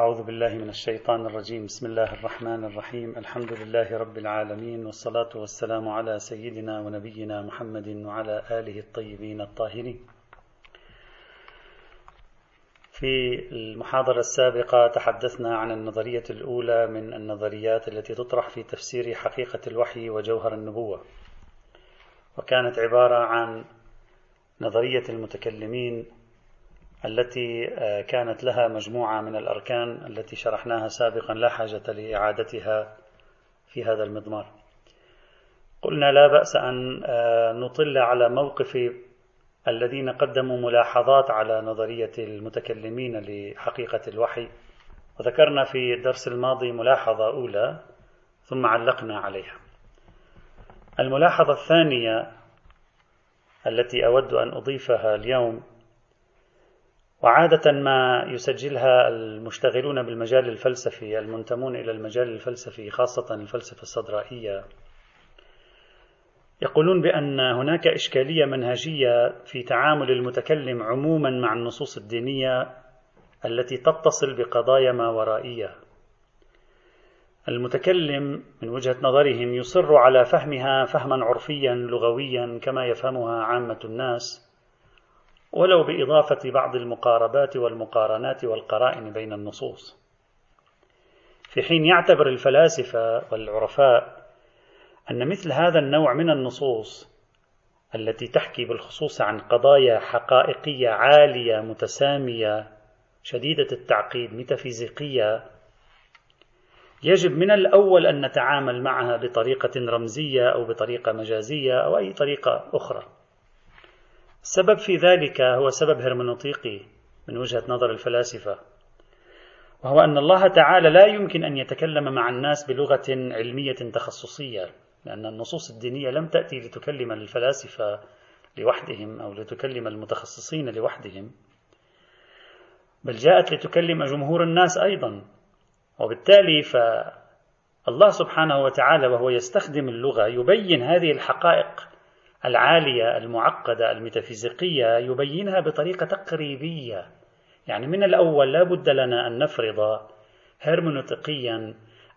أعوذ بالله من الشيطان الرجيم. بسم الله الرحمن الرحيم. الحمد لله رب العالمين والصلاة والسلام على سيدنا ونبينا محمد وعلى آله الطيبين الطاهرين. في المحاضرة السابقة تحدثنا عن النظرية الأولى من النظريات التي تطرح في تفسير حقيقة الوحي وجوهر النبوة. وكانت عبارة عن نظرية المتكلمين التي آه، كانت لها مجموعة من الأركان التي شرحناها سابقا لا حاجة لإعادتها في هذا المضمار. قلنا لا بأس أن آه، نطل على موقف الذين قدموا ملاحظات على نظرية المتكلمين لحقيقة الوحي. وذكرنا في الدرس الماضي ملاحظة أولى ثم علقنا عليها. الملاحظة الثانية التي أود أن أضيفها اليوم وعادة ما يسجلها المشتغلون بالمجال الفلسفي المنتمون إلى المجال الفلسفي خاصة الفلسفة الصدرائية يقولون بأن هناك إشكالية منهجية في تعامل المتكلم عموما مع النصوص الدينية التي تتصل بقضايا ما ورائية. المتكلم من وجهة نظرهم يصر على فهمها فهما عرفيا لغويا كما يفهمها عامة الناس ولو بإضافة بعض المقاربات والمقارنات والقرائن بين النصوص. في حين يعتبر الفلاسفة والعرفاء أن مثل هذا النوع من النصوص التي تحكي بالخصوص عن قضايا حقائقية عالية متسامية شديدة التعقيد ميتافيزيقية يجب من الأول أن نتعامل معها بطريقة رمزية أو بطريقة مجازية أو أي طريقة أخرى. السبب في ذلك هو سبب هرمنوطيقي من وجهة نظر الفلاسفة وهو أن الله تعالى لا يمكن أن يتكلم مع الناس بلغة علمية تخصصية لأن النصوص الدينية لم تأتي لتكلم الفلاسفة لوحدهم أو لتكلم المتخصصين لوحدهم بل جاءت لتكلم جمهور الناس أيضا وبالتالي فالله سبحانه وتعالى وهو يستخدم اللغة يبين هذه الحقائق العالية المعقدة الميتافيزيقية يبينها بطريقة تقريبية. يعني من الأول لا بد لنا أن نفرض هرمونوتيقيا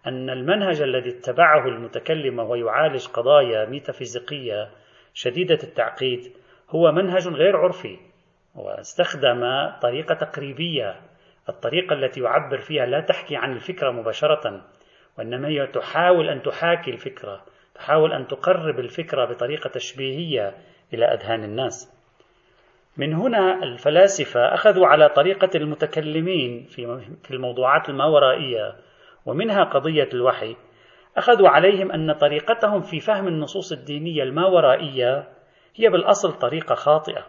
أن المنهج الذي اتبعه المتكلم وهو يعالج قضايا ميتافيزيقية شديدة التعقيد هو منهج غير عرفي واستخدم طريقة تقريبية. الطريقة التي يعبر فيها لا تحكي عن الفكرة مباشرة وإنما هي تحاول أن تحاكي الفكرة. تحاول أن تقرب الفكرة بطريقة تشبيهية إلى أذهان الناس. من هنا الفلاسفة أخذوا على طريقة المتكلمين في الموضوعات الماورائية ومنها قضية الوحي. أخذوا عليهم أن طريقتهم في فهم النصوص الدينية الماورائية هي بالأصل طريقة خاطئة.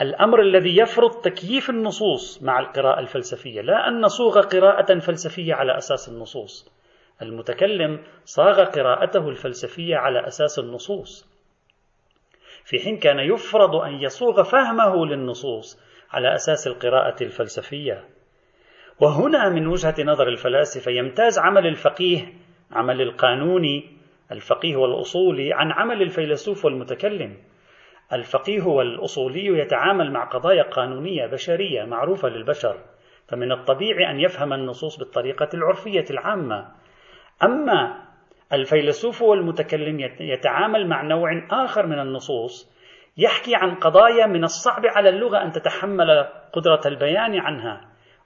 الأمر الذي يفرض تكييف النصوص مع القراءة الفلسفية لا أن نصوغ قراءة فلسفية على أساس النصوص. المتكلم صاغ قراءته الفلسفية على أساس النصوص. في حين كان يفرض أن يصوغ فهمه للنصوص على أساس القراءة الفلسفية. وهنا من وجهة نظر الفلاسفة يمتاز عمل الفقيه عمل القانوني الفقيه والأصولي عن عمل الفيلسوف والمتكلم. الفقيه والأصولي يتعامل مع قضايا قانونية بشرية معروفة للبشر فمن الطبيعي أن يفهم النصوص بالطريقة العرفية العامة. أما الفيلسوف والمتكلم يتعامل مع نوع آخر من النصوص يحكي عن قضايا من الصعب على اللغة أن تتحمل قدرة البيان عنها.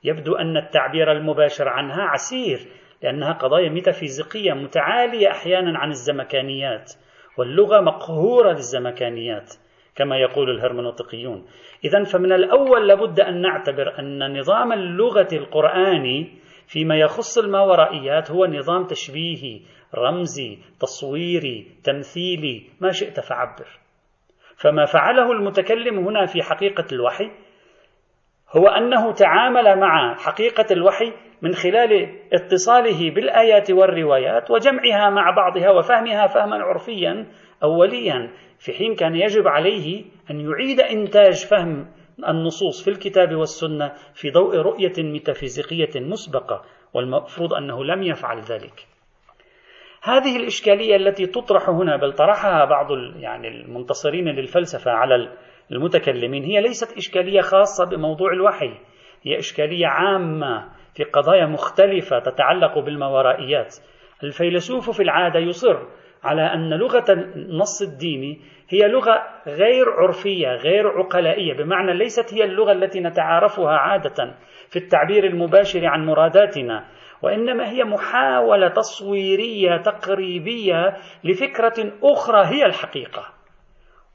يبدو أن التعبير المباشر عنها عسير لأنها قضايا ميتافيزيقية متعالية أحيانا عن الزمكانيات واللغة مقهورة للزمكانيات كما يقول الهرمنوطيقيون. إذا فمن الأول لابد أن نعتبر أن نظام اللغة القرآني فيما يخص الماورائيات هو نظام تشبيهي رمزي تصويري تمثيلي ما شئت فعبر. فما فعله المتكلم هنا في حقيقة الوحي هو أنه تعامل مع حقيقة الوحي من خلال اتصاله بالآيات والروايات وجمعها مع بعضها وفهمها فهما عرفيا أوليا في حين كان يجب عليه أن يعيد إنتاج فهم النصوص في الكتاب والسنة في ضوء رؤية ميتافيزيقية مسبقة والمفروض أنه لم يفعل ذلك. هذه الإشكالية التي تطرح هنا بل طرحها بعض يعني المنتصرين للفلسفة على المتكلمين هي ليست إشكالية خاصة بموضوع الوحي هي إشكالية عامة في قضايا مختلفة تتعلق بالماورائيات الفيلسوف في العادة يصر على أن لغة النص الديني هي لغة غير عرفية غير عقلائية بمعنى ليست هي اللغة التي نتعارفها عادة في التعبير المباشر عن مراداتنا وإنما هي محاولة تصويرية تقريبية لفكرة أخرى هي الحقيقة.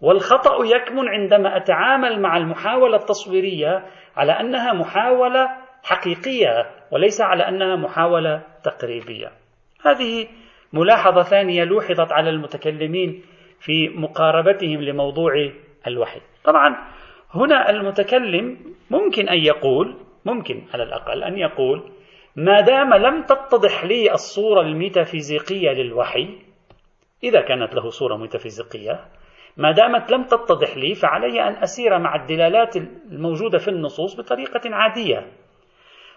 والخطأ يكمن عندما أتعامل مع المحاولة التصويرية على أنها محاولة حقيقية وليس على أنها محاولة تقريبية. هذه ملاحظة ثانية لوحظت على المتكلمين في مقاربتهم لموضوع الوحي. طبعا هنا المتكلم ممكن أن يقول ممكن على الأقل أن يقول ما دام لم تتضح لي الصورة الميتافيزيقية للوحي إذا كانت له صورة ميتافيزيقية ما دامت لم تتضح لي فعلي أن أسير مع الدلالات الموجودة في النصوص بطريقة عادية.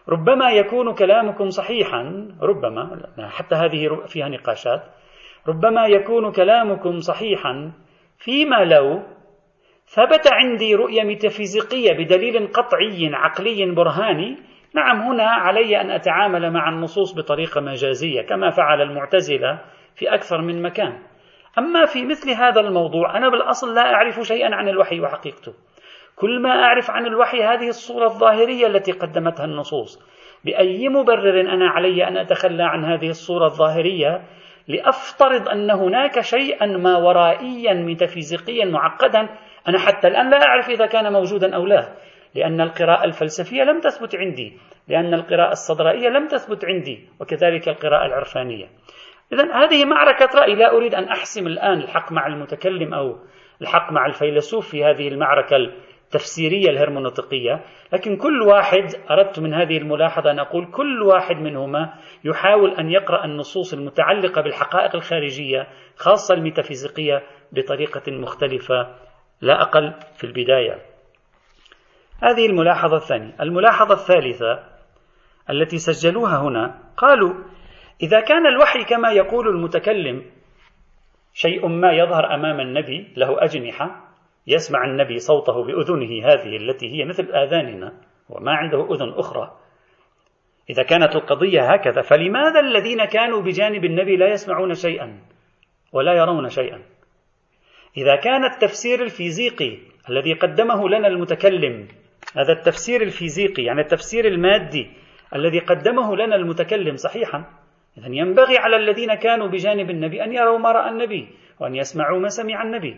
ربما يكون كلامكم صحيحا ربما حتى هذه فيها نقاشات ربما يكون كلامكم صحيحا فيما لو ثبت عندي رؤية ميتافيزيقية بدليل قطعي عقلي برهاني نعم هنا علي أن أتعامل مع النصوص بطريقة مجازية كما فعل المعتزلة في أكثر من مكان. أما في مثل هذا الموضوع أنا بالأصل لا أعرف شيئا عن الوحي وحقيقته. كل ما أعرف عن الوحي هذه الصورة الظاهرية التي قدمتها النصوص. بأي مبرر أنا علي أن أتخلى عن هذه الصورة الظاهرية؟ لأفترض أن هناك شيئا ما ورائيا ميتافيزيقيا معقدا أنا حتى الآن لا أعرف إذا كان موجودا أو لا. لأن القراءة الفلسفية لم تثبت عندي. لأن القراءة الصدرائية لم تثبت عندي. وكذلك القراءة العرفانية. إذا هذه معركة رأي. لا أريد أن أحسم الآن الحق مع المتكلم أو الحق مع الفيلسوف في هذه المعركة. التفسيرية الهرمونوطيقية لكن كل واحد أردت من هذه الملاحظة أن أقول كل واحد منهما يحاول أن يقرأ النصوص المتعلقة بالحقائق الخارجية خاصة الميتافيزيقية بطريقة مختلفة لا أقل في البداية. هذه الملاحظة الثانية. الملاحظة الثالثة التي سجلوها هنا قالوا إذا كان الوحي كما يقول المتكلم شيء ما يظهر أمام النبي له أجنحة يسمع النبي صوته بأذنه هذه التي هي مثل آذاننا وما عنده أذن أخرى. إذا كانت القضية هكذا فلماذا الذين كانوا بجانب النبي لا يسمعون شيئا ولا يرون شيئا؟ إذا كان التفسير الفيزيقي الذي قدمه لنا المتكلم هذا التفسير الفيزيقي يعني التفسير المادي الذي قدمه لنا المتكلم صحيحا إذا ينبغي على الذين كانوا بجانب النبي أن يروا ما رأى النبي وأن يسمعوا ما سمع النبي.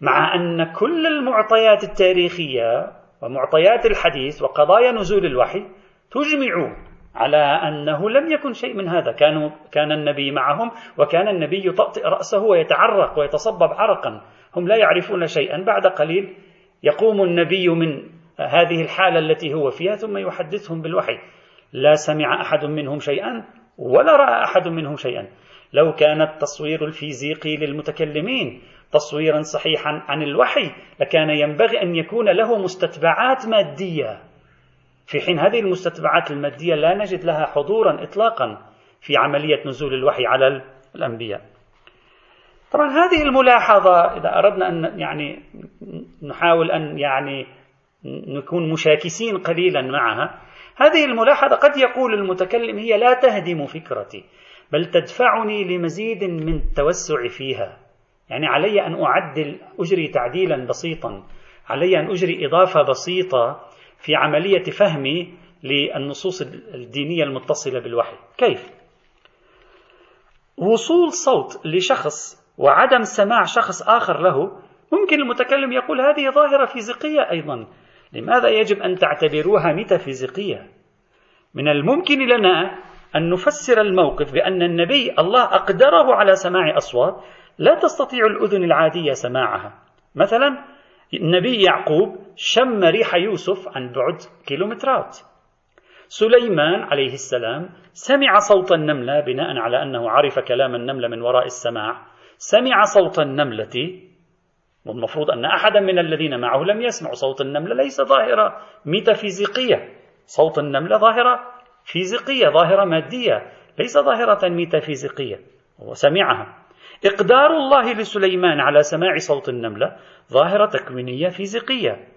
مع أن كل المعطيات التاريخية ومعطيات الحديث وقضايا نزول الوحي تجمع على أنه لم يكن شيء من هذا. كانوا كان النبي معهم وكان النبي يطأطئ رأسه ويتعرق ويتصبب عرقا. هم لا يعرفون شيئا. بعد قليل يقوم النبي من هذه الحالة التي هو فيها ثم يحدثهم بالوحي. لا سمع أحد منهم شيئا ولا رأى أحد منهم شيئا. لو كان التصوير الفيزيقي للمتكلمين تصويرا صحيحا عن الوحي لكان ينبغي أن يكون له مستتبعات مادية في حين هذه المستتبعات المادية لا نجد لها حضورا اطلاقا في عملية نزول الوحي على الأنبياء. طبعا هذه الملاحظة إذا أردنا أن يعني نحاول أن يعني نكون مشاكسين قليلا معها هذه الملاحظة قد يقول المتكلم هي لا تهدم فكرتي بل تدفعني لمزيد من التوسع فيها يعني علي أن أعدل أجري تعديلا بسيطا. علي أن أجري إضافة بسيطة في عملية فهمي للنصوص الدينية المتصلة بالوحي. كيف؟ وصول صوت لشخص وعدم سماع شخص آخر له ممكن المتكلم يقول هذه ظاهرة فيزيقية أيضا. لماذا يجب أن تعتبروها ميتافيزيقية؟ من الممكن لنا أن نفسر الموقف بأن النبي الله أقدره على سماع أصوات لا تستطيع الأذن العادية سماعها. مثلا النبي يعقوب شم ريح يوسف عن بعد كيلومترات. سليمان عليه السلام سمع صوت النملة بناء على أنه عرف كلام النملة من وراء السماع. سمع صوت النملة والمفروض أن أحدا من الذين معه لم يسمع صوت النملة ليس ظاهرة ميتافيزيقية. صوت النملة ظاهرة فيزيقية ظاهرة مادية ليس ظاهرة ميتافيزيقية. وسمعها. إقدار الله لسليمان على سماع صوت النملة ظاهرة تكوينية فيزيقية.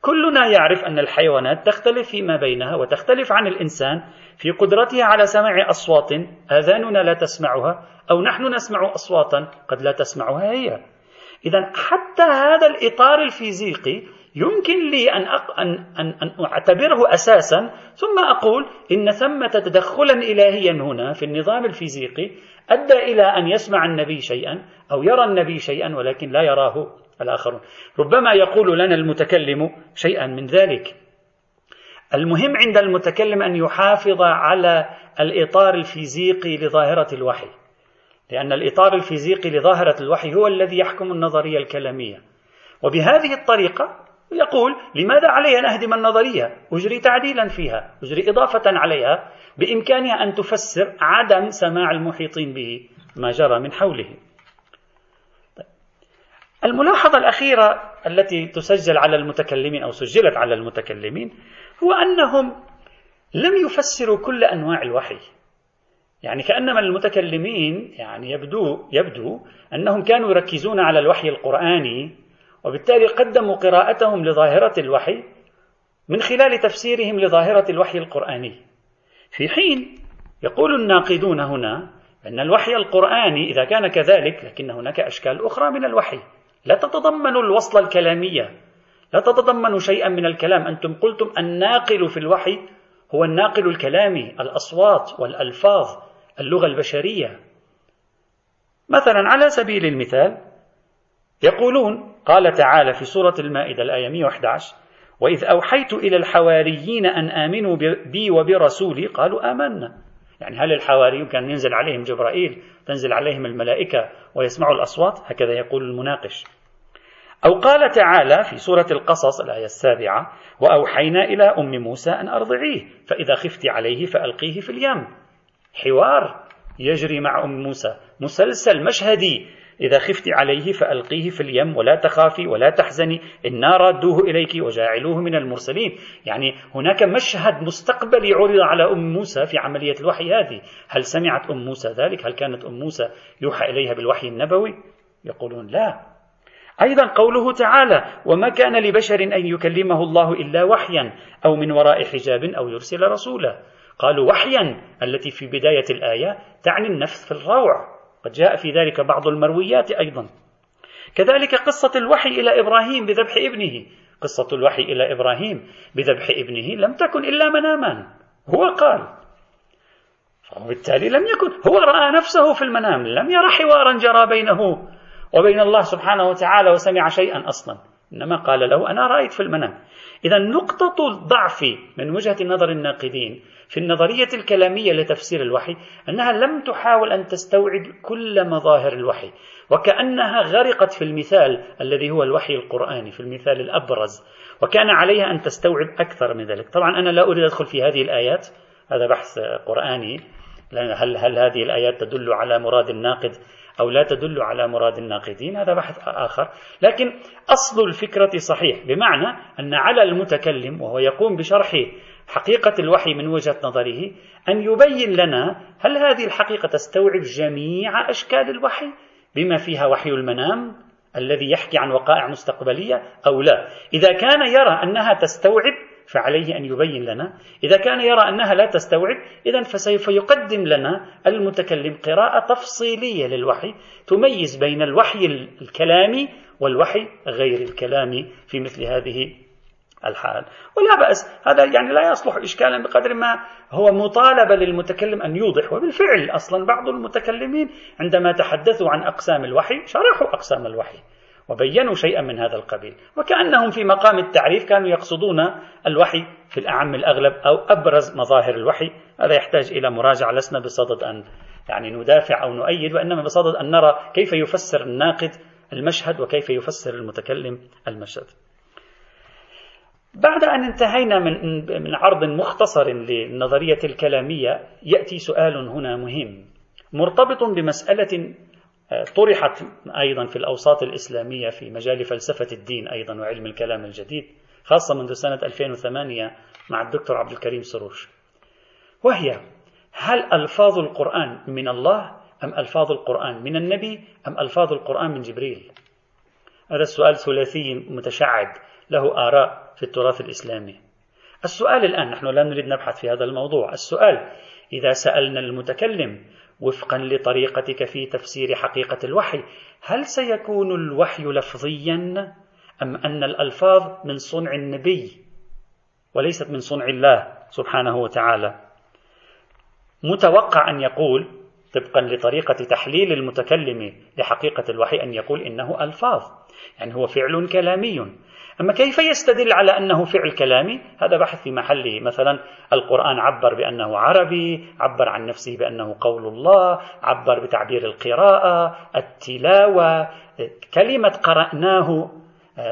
كلنا يعرف أن الحيوانات تختلف فيما بينها وتختلف عن الإنسان في قدرتها على سماع أصوات آذاننا لا تسمعها أو نحن نسمع أصواتا قد لا تسمعها هي. إذا حتى هذا الإطار الفيزيقي يمكن لي أن, أن, أن, أن أعتبره أساسا ثم أقول إن ثمة تدخلا إلهيا هنا في النظام الفيزيقي أدى إلى أن يسمع النبي شيئا أو يرى النبي شيئا ولكن لا يراه الآخرون. ربما يقول لنا المتكلم شيئا من ذلك. المهم عند المتكلم أن يحافظ على الإطار الفيزيقي لظاهرة الوحي لأن الإطار الفيزيقي لظاهرة الوحي هو الذي يحكم النظرية الكلامية. وبهذه الطريقة يقول لماذا علي أن أهدم النظرية؟ أجري تعديلا فيها أجري إضافة عليها بإمكانها أن تفسر عدم سماع المحيطين به ما جرى من حوله. الملاحظة الأخيرة التي تسجل على المتكلمين أو سجلت على المتكلمين هو أنهم لم يفسروا كل أنواع الوحي. يعني كأنما المتكلمين يعني يبدو يبدو أنهم كانوا يركزون على الوحي القرآني وبالتالي قدموا قراءتهم لظاهرة الوحي من خلال تفسيرهم لظاهرة الوحي القرآني. في حين يقول الناقدون هنا أن الوحي القرآني إذا كان كذلك لكن هناك أشكال أخرى من الوحي. لا تتضمن الوصلة الكلامية لا تتضمن شيئا من الكلام. أنتم قلتم الناقل في الوحي هو الناقل الكلامي الأصوات والألفاظ اللغة البشرية. مثلا على سبيل المثال يقولون قال تعالى في سورة المائدة الآية 111 وإذ أوحيت إلى الحواريين أن آمنوا بي وبرسولي قالوا آمنا. يعني هل الحواريون كان ينزل عليهم جبرائيل تنزل عليهم الملائكة ويسمعوا الأصوات؟ هكذا يقول المناقش. أو قال تعالى في سورة القصص الآية السابعة وأوحينا إلى أم موسى أن أرضعيه فإذا خفت عليه فألقيه في اليم. حوار يجري مع أم موسى مسلسل مشهدي إذا خفت عليه فألقيه في اليم ولا تخافي ولا تحزني إنا رادوه إليك وجاعلوه من المرسلين. يعني هناك مشهد مستقبلي عرض على أم موسى في عملية الوحي هذه. هل سمعت أم موسى ذلك؟ هل كانت أم موسى يوحى إليها بالوحي النبوي؟ يقولون لا. أيضا قوله تعالى وما كان لبشر أن يكلمه الله إلا وحيا أو من وراء حجاب أو يرسل رسولا قالوا وحيا التي في بداية الآية تعني النفث في الروع. قد جاء في ذلك بعض المرويات أيضا. كذلك قصة الوحي إلى إبراهيم بذبح ابنه. قصة الوحي إلى إبراهيم بذبح ابنه لم تكن إلا مناما هو قال وبالتالي لم يكن. هو رأى نفسه في المنام لم يرى حوارا جرى بينه وبين الله سبحانه وتعالى وسمع شيئا أصلا. إنما قال له أنا رأيت في المنام. إذا نقطة الضعف من وجهة نظر الناقدين في النظرية الكلامية لتفسير الوحي أنها لم تحاول أن تستوعب كل مظاهر الوحي وكأنها غرقت في المثال الذي هو الوحي القرآني في المثال الأبرز وكان عليها أن تستوعب أكثر من ذلك. طبعا أنا لا أريد أدخل في هذه الآيات هذا بحث قرآني. هل, هل هذه الآيات تدل على مراد الناقد أو لا تدل على مراد الناقدين؟ هذا بحث آخر. لكن أصل الفكرة صحيح بمعنى أن على المتكلم وهو يقوم بشرح حقيقة الوحي من وجهة نظره أن يبين لنا هل هذه الحقيقة تستوعب جميع أشكال الوحي بما فيها وحي المنام الذي يحكي عن وقائع مستقبلية أو لا. إذا كان يرى أنها تستوعب فعليه أن يبين لنا. إذا كان يرى أنها لا تستوعب إذا فسوف يقدم لنا المتكلم قراءة تفصيلية للوحي تميز بين الوحي الكلامي والوحي غير الكلامي في مثل هذه الحال. ولا بأس هذا يعني لا يصلح إشكالا بقدر ما هو مطالبة للمتكلم أن يوضح. وبالفعل أصلا بعض المتكلمين عندما تحدثوا عن أقسام الوحي شرحوا أقسام الوحي. وبينوا شيئا من هذا القبيل. وكأنهم في مقام التعريف كانوا يقصدون الوحي في الأعم الأغلب أو أبرز مظاهر الوحي. هذا يحتاج إلى مراجعة. لسنا بصدد أن يعني ندافع أو نؤيد وإنما بصدد أن نرى كيف يفسر الناقد المشهد وكيف يفسر المتكلم المشهد. بعد أن انتهينا من من عرض مختصر للنظرية الكلامية يأتي سؤال هنا مهم مرتبط بمسألة طرحت أيضا في الأوساط الإسلامية في مجال فلسفة الدين أيضا وعلم الكلام الجديد خاصة منذ سنة 2008 مع الدكتور عبد الكريم سروش. وهي هل ألفاظ القرآن من الله أم ألفاظ القرآن من النبي أم ألفاظ القرآن من جبريل؟ هذا السؤال ثلاثي متشعب له آراء في التراث الإسلامي. السؤال الآن نحن لا نريد نبحث في هذا الموضوع. السؤال إذا سألنا المتكلم وفقا لطريقتك في تفسير حقيقة الوحي. هل سيكون الوحي لفظيا أم أن الألفاظ من صنع النبي وليست من صنع الله سبحانه وتعالى؟ متوقع أن يقول طبقا لطريقة تحليل المتكلم لحقيقة الوحي أن يقول إنه ألفاظ يعني هو فعل كلامي. أما كيف يستدل على أنه فعل كلامي؟ هذا بحث في محله. مثلا القرآن عبر بأنه عربي عبر عن نفسه بأنه قول الله عبر بتعبير القراءة التلاوة كلمة قرأناه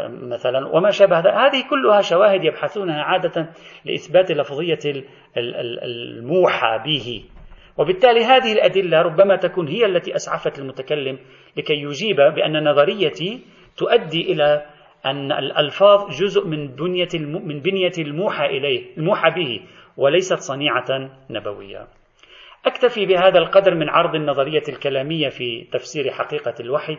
مثلا وما شابه هذه كلها شواهد يبحثونها عادة لإثبات لفظية الموحى به. وبالتالي هذه الأدلة ربما تكون هي التي أسعفت المتكلم لكي يجيب بأن نظريتي تؤدي إلى أن الألفاظ جزء من بنية من بنية الموحى إليه الموحى به وليست صنيعة نبوية. أكتفي بهذا القدر من عرض النظرية الكلامية في تفسير حقيقة الوحي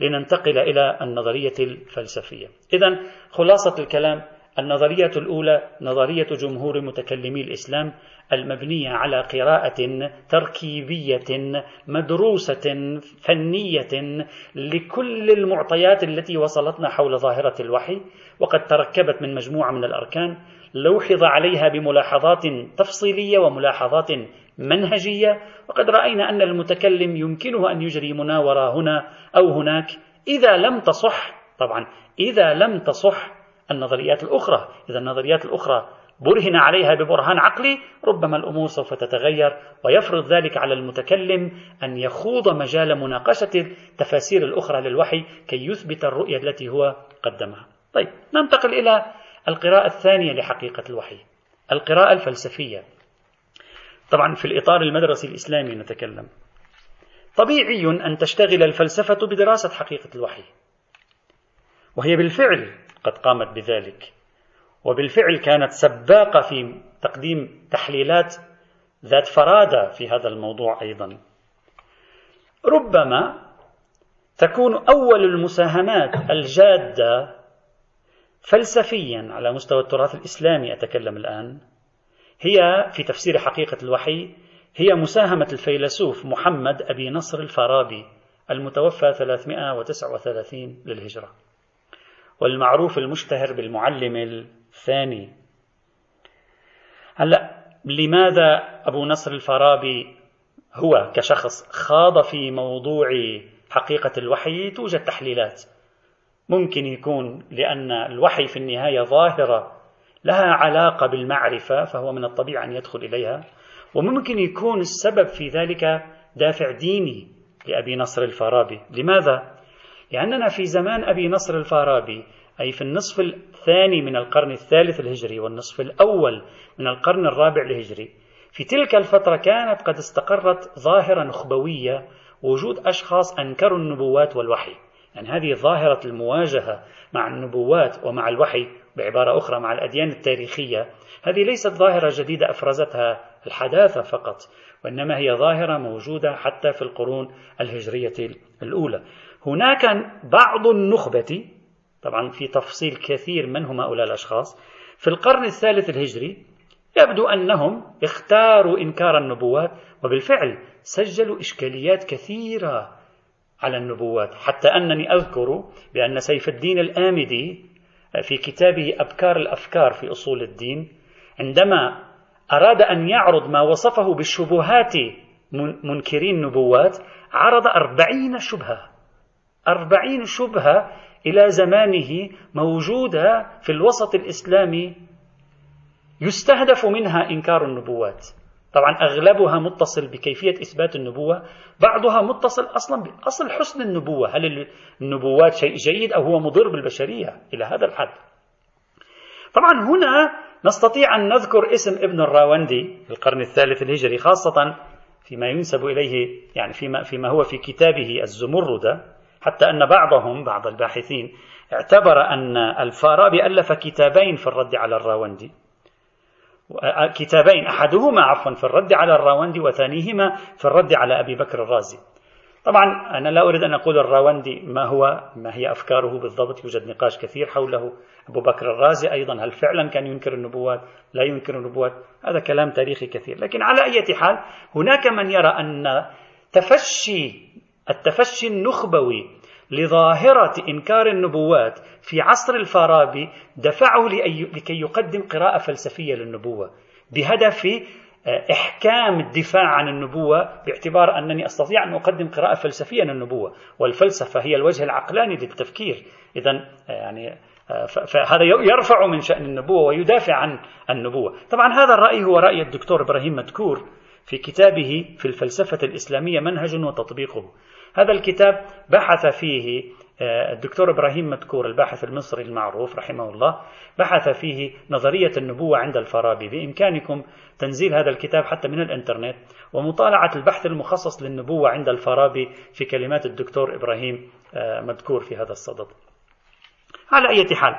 لننتقل إلى النظرية الفلسفية. إذا خلاصة الكلام النظرية الأولى نظرية جمهور متكلمي الإسلام المبنية على قراءة تركيبية مدروسة فنية لكل المعطيات التي وصلتنا حول ظاهرة الوحي وقد تركبت من مجموعة من الأركان لوحظ عليها بملاحظات تفصيلية وملاحظات منهجية وقد رأينا أن المتكلم يمكنه أن يجري مناورة هنا أو هناك إذا لم تصح طبعا إذا لم تصح النظريات الأخرى إذا النظريات الأخرى برهن عليها ببرهان عقلي ربما الأمور سوف تتغير ويفرض ذلك على المتكلم أن يخوض مجال مناقشة التفاسير الأخرى للوحي كي يثبت الرؤية التي هو قدمها. طيب ننتقل إلى القراءة الثانية لحقيقة الوحي. القراءة الفلسفية. طبعا في الإطار المدرسي الإسلامي نتكلم. طبيعي أن تشتغل الفلسفة بدراسة حقيقة الوحي. وهي بالفعل قد قامت بذلك. وبالفعل كانت سباقة في تقديم تحليلات ذات فرادة في هذا الموضوع أيضا ربما تكون أول المساهمات الجادة فلسفيا على مستوى التراث الإسلامي أتكلم الآن هي في تفسير حقيقة الوحي هي مساهمة الفيلسوف محمد أبي نصر الفارابي المتوفى 339 للهجرة والمعروف المشتهر بالمعلم الثاني. هلا لماذا أبو نصر الفارابي هو كشخص خاض في موضوع حقيقة الوحي؟ توجد تحليلات. ممكن يكون لأن الوحي في النهاية ظاهرة لها علاقة بالمعرفة فهو من الطبيعي أن يدخل إليها. وممكن يكون السبب في ذلك دافع ديني لأبي نصر الفارابي. لماذا؟ لأننا في زمان أبي نصر الفارابي أي في النصف الثاني من القرن الثالث الهجري والنصف الأول من القرن الرابع الهجري. في تلك الفترة كانت قد استقرت ظاهرة نخبوية وجود أشخاص أنكروا النبوات والوحي. يعني هذه ظاهرة المواجهة مع النبوات ومع الوحي بعبارة أخرى مع الأديان التاريخية. هذه ليست ظاهرة جديدة أفرزتها الحداثة فقط وإنما هي ظاهرة موجودة حتى في القرون الهجرية الأولى. هناك بعض النخبة طبعا في تفصيل كثير من هم هؤلاء الأشخاص في القرن الثالث الهجري يبدو أنهم اختاروا إنكار النبوات وبالفعل سجلوا إشكاليات كثيرة على النبوات. حتى أنني أذكر بأن سيف الدين الآمدي في كتابه أبكار الأفكار في أصول الدين عندما أراد أن يعرض ما وصفه بالشبهات منكرين النبوات عرض أربعين شبهة. أربعين شبهة إلى زمانه موجودة في الوسط الإسلامي يستهدف منها إنكار النبوات. طبعا أغلبها متصل بكيفية إثبات النبوة بعضها متصل أصلا بأصل حسن النبوة. هل النبوات شيء جيد أو هو مضر بالبشرية؟ إلى هذا الحد. طبعا هنا نستطيع أن نذكر اسم ابن الراوندي في القرن الثالث الهجري خاصة فيما ينسب إليه يعني فيما, فيما هو في كتابه الزمردة حتى أن بعضهم بعض الباحثين اعتبر أن الفارابي ألف كتابين في الرد على الراوندي. كتابين أحدهما عفوا في الرد على الراوندي وثانيهما في الرد على أبي بكر الرازي. طبعا أنا لا أريد أن أقول الراوندي ما هو ما هي أفكاره بالضبط يوجد نقاش كثير حوله. أبو بكر الرازي أيضا هل فعلا كان ينكر النبوات؟ لا ينكر النبوات. هذا كلام تاريخي كثير. لكن على أي حال هناك من يرى أن تفشي التفشي النخبوي لظاهرة إنكار النبوات في عصر الفارابي دفعه لكي يقدم قراءة فلسفية للنبوة بهدف آه، إحكام الدفاع عن النبوة باعتبار أنني أستطيع أن أقدم قراءة فلسفية للنبوة. والفلسفة هي الوجه العقلاني للتفكير. إذا آه، يعني آه، فهذا يرفع من شأن النبوة ويدافع عن النبوة. طبعا هذا الرأي هو رأي الدكتور إبراهيم مدكور في كتابه في الفلسفة الإسلامية منهج وتطبيقه. هذا الكتاب بحث فيه آه، الدكتور إبراهيم مدكور الباحث المصري المعروف رحمه الله بحث فيه نظرية النبوة عند الفارابي بإمكانكم تنزيل هذا الكتاب حتى من الإنترنت ومطالعة البحث المخصص للنبوة عند الفارابي في كلمات الدكتور إبراهيم آه، مدكور في هذا الصدد. على أي حال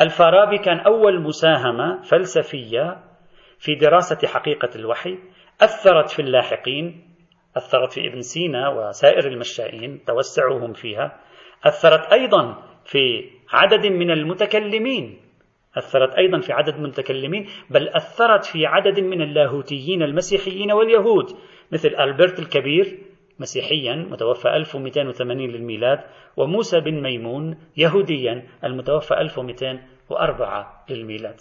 الفارابي كان أول مساهمة فلسفية في دراسة حقيقة الوحي أثرت في اللاحقين أثرت في ابن سينا وسائر المشائين توسعهم فيها. أثرت أيضا في عدد من المتكلمين. أثرت أيضا في عدد من المتكلمين بل أثرت في عدد من اللاهوتيين المسيحيين واليهود. مثل ألبرت الكبير مسيحيا متوفى 1280 للميلاد وموسى بن ميمون يهوديا المتوفى 1204 للميلاد.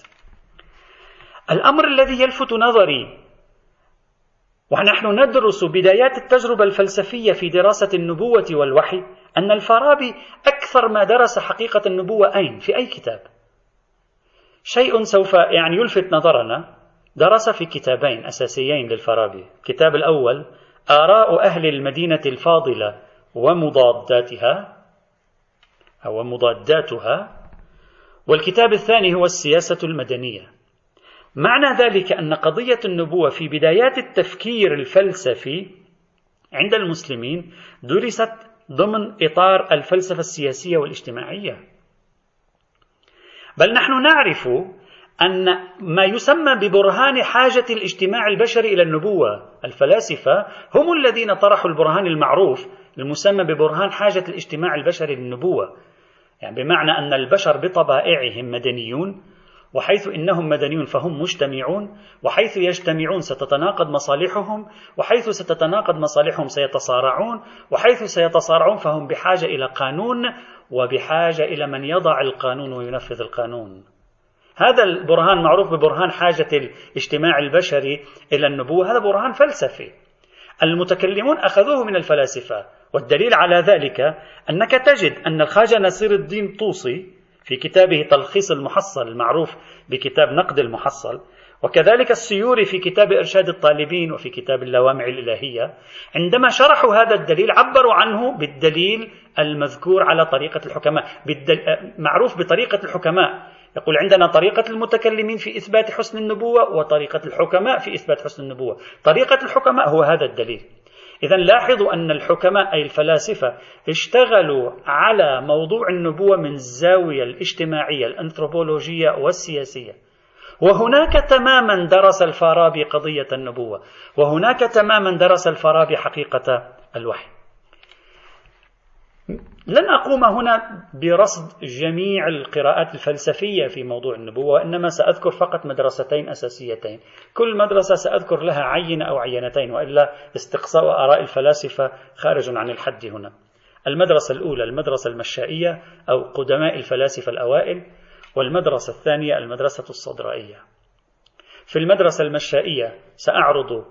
الأمر الذي يلفت نظري ونحن ندرس بدايات التجربة الفلسفية في دراسة النبوة والوحي أن الفارابي أكثر ما درس حقيقة النبوة أين؟ في أي كتاب؟ شيء سوف يعني يلفت نظرنا درس في كتابين أساسيين للفارابي الكتاب الأول آراء أهل المدينة الفاضلة ومضاداتها أو مضاداتها والكتاب الثاني هو السياسة المدنية معنى ذلك أن قضية النبوة في بدايات التفكير الفلسفي عند المسلمين درست ضمن إطار الفلسفة السياسية والاجتماعية. بل نحن نعرف أن ما يسمى ببرهان حاجة الاجتماع البشري إلى النبوة الفلاسفة هم الذين طرحوا البرهان المعروف المسمى ببرهان حاجة الاجتماع البشري للنبوة. يعني بمعنى أن البشر بطبائعهم مدنيون وحيث إنهم مدنيون فهم مجتمعون وحيث يجتمعون ستتناقض مصالحهم وحيث ستتناقض مصالحهم سيتصارعون وحيث سيتصارعون فهم بحاجة إلى قانون وبحاجة إلى من يضع القانون وينفذ القانون. هذا البرهان معروف ببرهان حاجة الاجتماع البشري إلى النبوة. هذا برهان فلسفي. المتكلمون أخذوه من الفلاسفة والدليل على ذلك أنك تجد أن الخواجه نصير الدين طوسي في كتابه تلخيص المحصل المعروف بكتاب نقد المحصل وكذلك السيوري في كتاب إرشاد الطالبين وفي كتاب اللوامع الإلهية عندما شرحوا هذا الدليل عبروا عنه بالدليل المذكور على طريقة الحكماء بالدل... معروف بطريقة الحكماء. يقول عندنا طريقة المتكلمين في إثبات حسن النبوة وطريقة الحكماء في إثبات حسن النبوة. طريقة الحكماء هو هذا الدليل. إذا لاحظوا أن الحكماء أي الفلاسفة اشتغلوا على موضوع النبوة من الزاوية الاجتماعية الأنثروبولوجية والسياسية. وهناك تماما درس الفارابي قضية النبوة وهناك تماما درس الفارابي حقيقة الوحي. لن أقوم هنا برصد جميع القراءات الفلسفية في موضوع النبوة وإنما سأذكر فقط مدرستين أساسيتين. كل مدرسة سأذكر لها عينة أو عينتين وإلا استقصاء آراء الفلاسفة خارج عن الحد هنا. المدرسة الأولى المدرسة المشائية أو قدماء الفلاسفة الأوائل والمدرسة الثانية المدرسة الصدرائية. في المدرسة المشائية سأعرض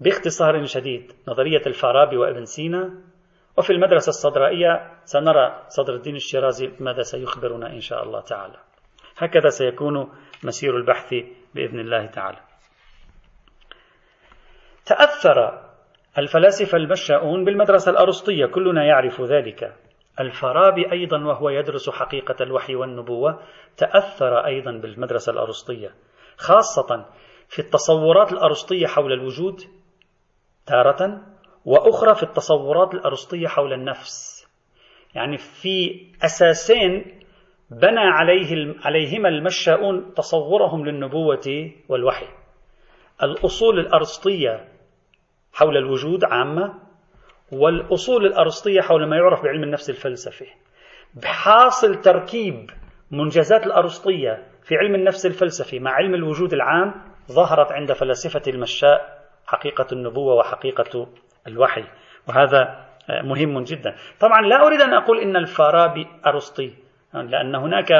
باختصار شديد نظرية الفارابي وابن سينا وفي المدرسة الصدرائية سنرى صدر الدين الشيرازي ماذا سيخبرنا إن شاء الله تعالى. هكذا سيكون مسير البحث بإذن الله تعالى. تأثر الفلاسفة المشاؤون بالمدرسة الأرسطية كلنا يعرف ذلك. الفارابي أيضا وهو يدرس حقيقة الوحي والنبوة تأثر أيضا بالمدرسة الأرسطية خاصة في التصورات الأرسطية حول الوجود تارة وأخرى في التصورات الأرسطية حول النفس. يعني في أساسين بنى عليه عليهما المشاؤون تصورهم للنبوة والوحي. الأصول الأرسطية حول الوجود عامة والأصول الأرسطية حول ما يعرف بعلم النفس الفلسفي. بحاصل تركيب منجزات الأرسطية في علم النفس الفلسفي مع علم الوجود العام ظهرت عند فلاسفة المشاء حقيقة النبوة وحقيقة الوحي. وهذا مهم جدا. طبعا لا أريد أن أقول إن الفارابي أرسطي لأن هناك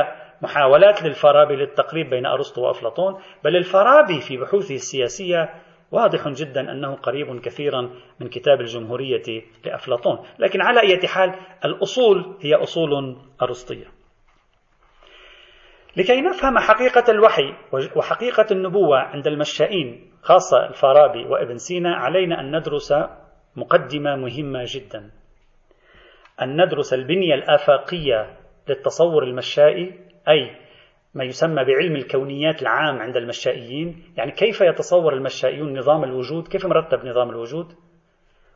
محاولات للفارابي للتقريب بين أرسطو وأفلاطون بل الفارابي في بحوثه السياسية واضح جدا أنه قريب كثيرا من كتاب الجمهورية لأفلاطون. لكن على أي حال الأصول هي أصول أرسطية. لكي نفهم حقيقة الوحي وحقيقة النبوة عند المشائين خاصة الفارابي وابن سينا علينا أن ندرس مقدمة مهمة جدا. أن ندرس البنية الآفاقية للتصور المشائي أي ما يسمى بعلم الكونيات العام عند المشائيين يعني كيف يتصور المشائيون نظام الوجود؟ كيف مرتب نظام الوجود؟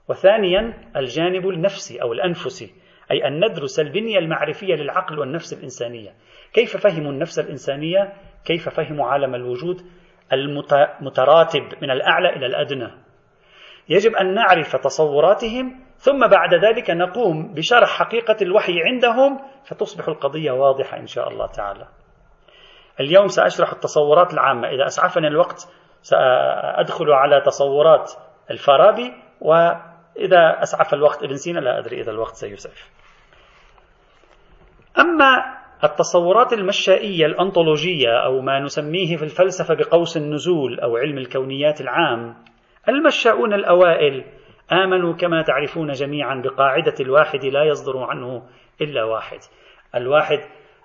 وثانيا الجانب النفسي أو الأنفسي أي أن ندرس البنية المعرفية للعقل والنفس الإنسانية. كيف فهموا النفس الإنسانية؟ كيف فهموا عالم الوجود المتراتب من الأعلى إلى الأدنى؟ يجب أن نعرف تصوراتهم ثم بعد ذلك نقوم بشرح حقيقة الوحي عندهم فتصبح القضية واضحة إن شاء الله تعالى. اليوم سأشرح التصورات العامة. إذا أسعفني الوقت سأدخل على تصورات الفارابي وإذا أسعف الوقت ابن سينا لا أدري إذا الوقت سيسعف. أما التصورات المشائية الأنطولوجية أو ما نسميه في الفلسفة بقوس النزول أو علم الكونيات العام المشاؤون الأوائل آمنوا كما تعرفون جميعا بقاعدة الواحد لا يصدر عنه إلا واحد. الواحد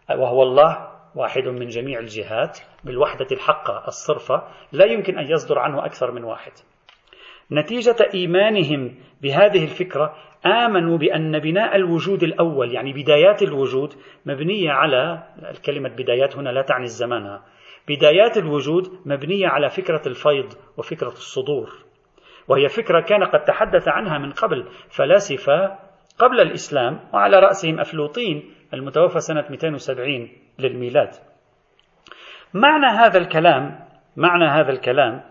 وهو الله واحد من جميع الجهات بالوحدة الحقة الصرفة لا يمكن أن يصدر عنه أكثر من واحد. نتيجة إيمانهم بهذه الفكرة آمنوا بأن بناء الوجود الأول يعني بدايات الوجود مبنية على الكلمة بدايات هنا لا تعني الزمان. بدايات الوجود مبنية على فكرة الفيض وفكرة الصدور. وهي فكرة كان قد تحدث عنها من قبل فلاسفة قبل الإسلام وعلى رأسهم أفلوطين المتوفى سنة 270 للميلاد. معنى هذا الكلام معنى هذا الكلام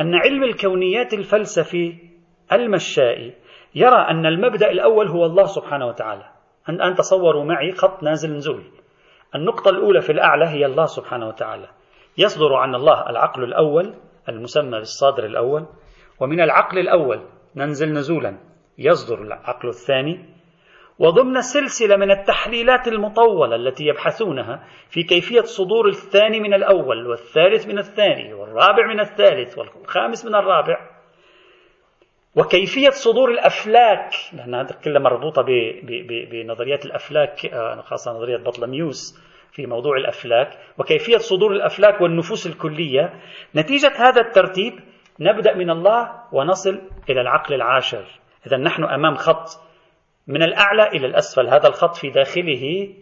أن علم الكونيات الفلسفي المشائي يرى أن المبدأ الأول هو الله سبحانه وتعالى. أن تصوروا معي خط نازل نزول. النقطة الأولى في الأعلى هي الله سبحانه وتعالى. يصدر عن الله العقل الأول المسمى بالصادر الأول ومن العقل الأول ننزل نزولا يصدر العقل الثاني. وضمن سلسلة من التحليلات المطولة التي يبحثونها في كيفية صدور الثاني من الأول والثالث من الثاني والرابع من الثالث والخامس من الرابع. وكيفية صدور الأفلاك لأن هذا كله مربوطة بنظريات الأفلاك آه، خاصة نظرية بطلميوس في موضوع الأفلاك. وكيفية صدور الأفلاك والنفوس الكلية. نتيجة هذا الترتيب نبدأ من الله ونصل إلى العقل العاشر. إذا نحن أمام خط من الأعلى إلى الأسفل. هذا الخط في داخله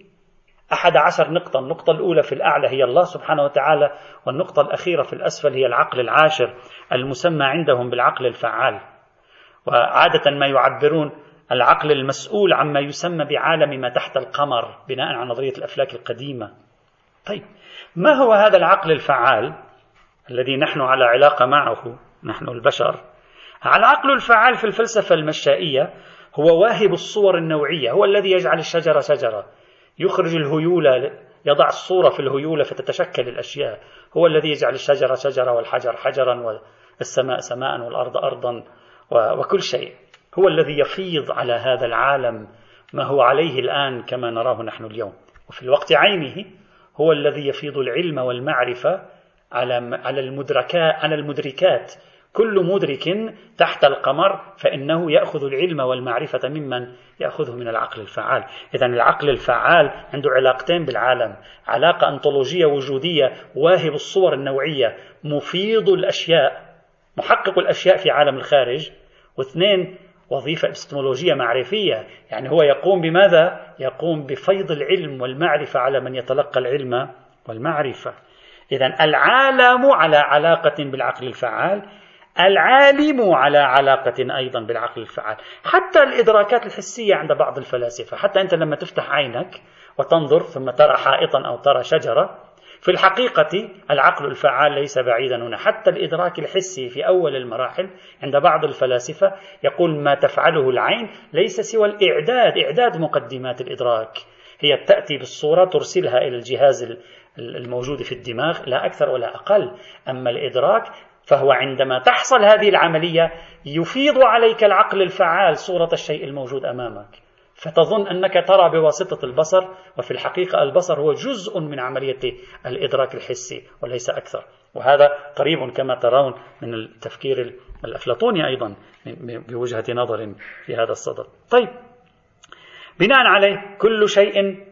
أحد عشر نقطة. النقطة الأولى في الأعلى هي الله سبحانه وتعالى والنقطة الأخيرة في الأسفل هي العقل العاشر المسمى عندهم بالعقل الفعال. وعادة ما يعبرون العقل المسؤول عما يسمى بعالم ما تحت القمر بناء على نظرية الأفلاك القديمة. طيب ما هو هذا العقل الفعال الذي نحن على علاقة معه؟ نحن البشر. العقل الفعال في الفلسفة المشائية هو واهب الصور النوعية هو الذي يجعل الشجرة شجرة. يخرج الهيولة يضع الصورة في الهيولة فتتشكل الأشياء. هو الذي يجعل الشجرة شجرة والحجر حجرا والسماء سماء والأرض أرضا وكل شيء. هو الذي يفيض على هذا العالم ما هو عليه الآن كما نراه نحن اليوم. وفي الوقت عينه هو الذي يفيض العلم والمعرفة على على المدركات على المدركات. كل مدرك تحت القمر فإنه يأخذ العلم والمعرفة ممن يأخذه من العقل الفعال. إذا العقل الفعال عنده علاقتين بالعالم. علاقة أنطولوجية وجودية واهب الصور النوعية مفيض الأشياء محقق الأشياء في عالم الخارج. واثنين وظيفة إبستمولوجية معرفية. يعني هو يقوم بماذا؟ يقوم بفيض العلم والمعرفة على من يتلقى العلم والمعرفة. إذا العالم على علاقة بالعقل الفعال العالم على علاقة أيضا بالعقل الفعال. حتى الإدراكات الحسية عند بعض الفلاسفة حتى أنت لما تفتح عينك وتنظر ثم ترى حائطا أو ترى شجرة في الحقيقة العقل الفعال ليس بعيدا هنا. حتى الإدراك الحسي في أول المراحل عند بعض الفلاسفة يقول ما تفعله العين ليس سوى الإعداد. إعداد مقدمات الإدراك هي تأتي بالصورة ترسلها إلى الجهاز الموجود في الدماغ لا أكثر ولا أقل. أما الإدراك فهو عندما تحصل هذه العملية يفيض عليك العقل الفعال صورة الشيء الموجود أمامك. فتظن أنك ترى بواسطة البصر وفي الحقيقة البصر هو جزء من عملية الإدراك الحسي وليس أكثر. وهذا قريب كما ترون من التفكير الأفلاطوني أيضا بوجهة نظر في هذا الصدد. طيب بناء عليه كل شيء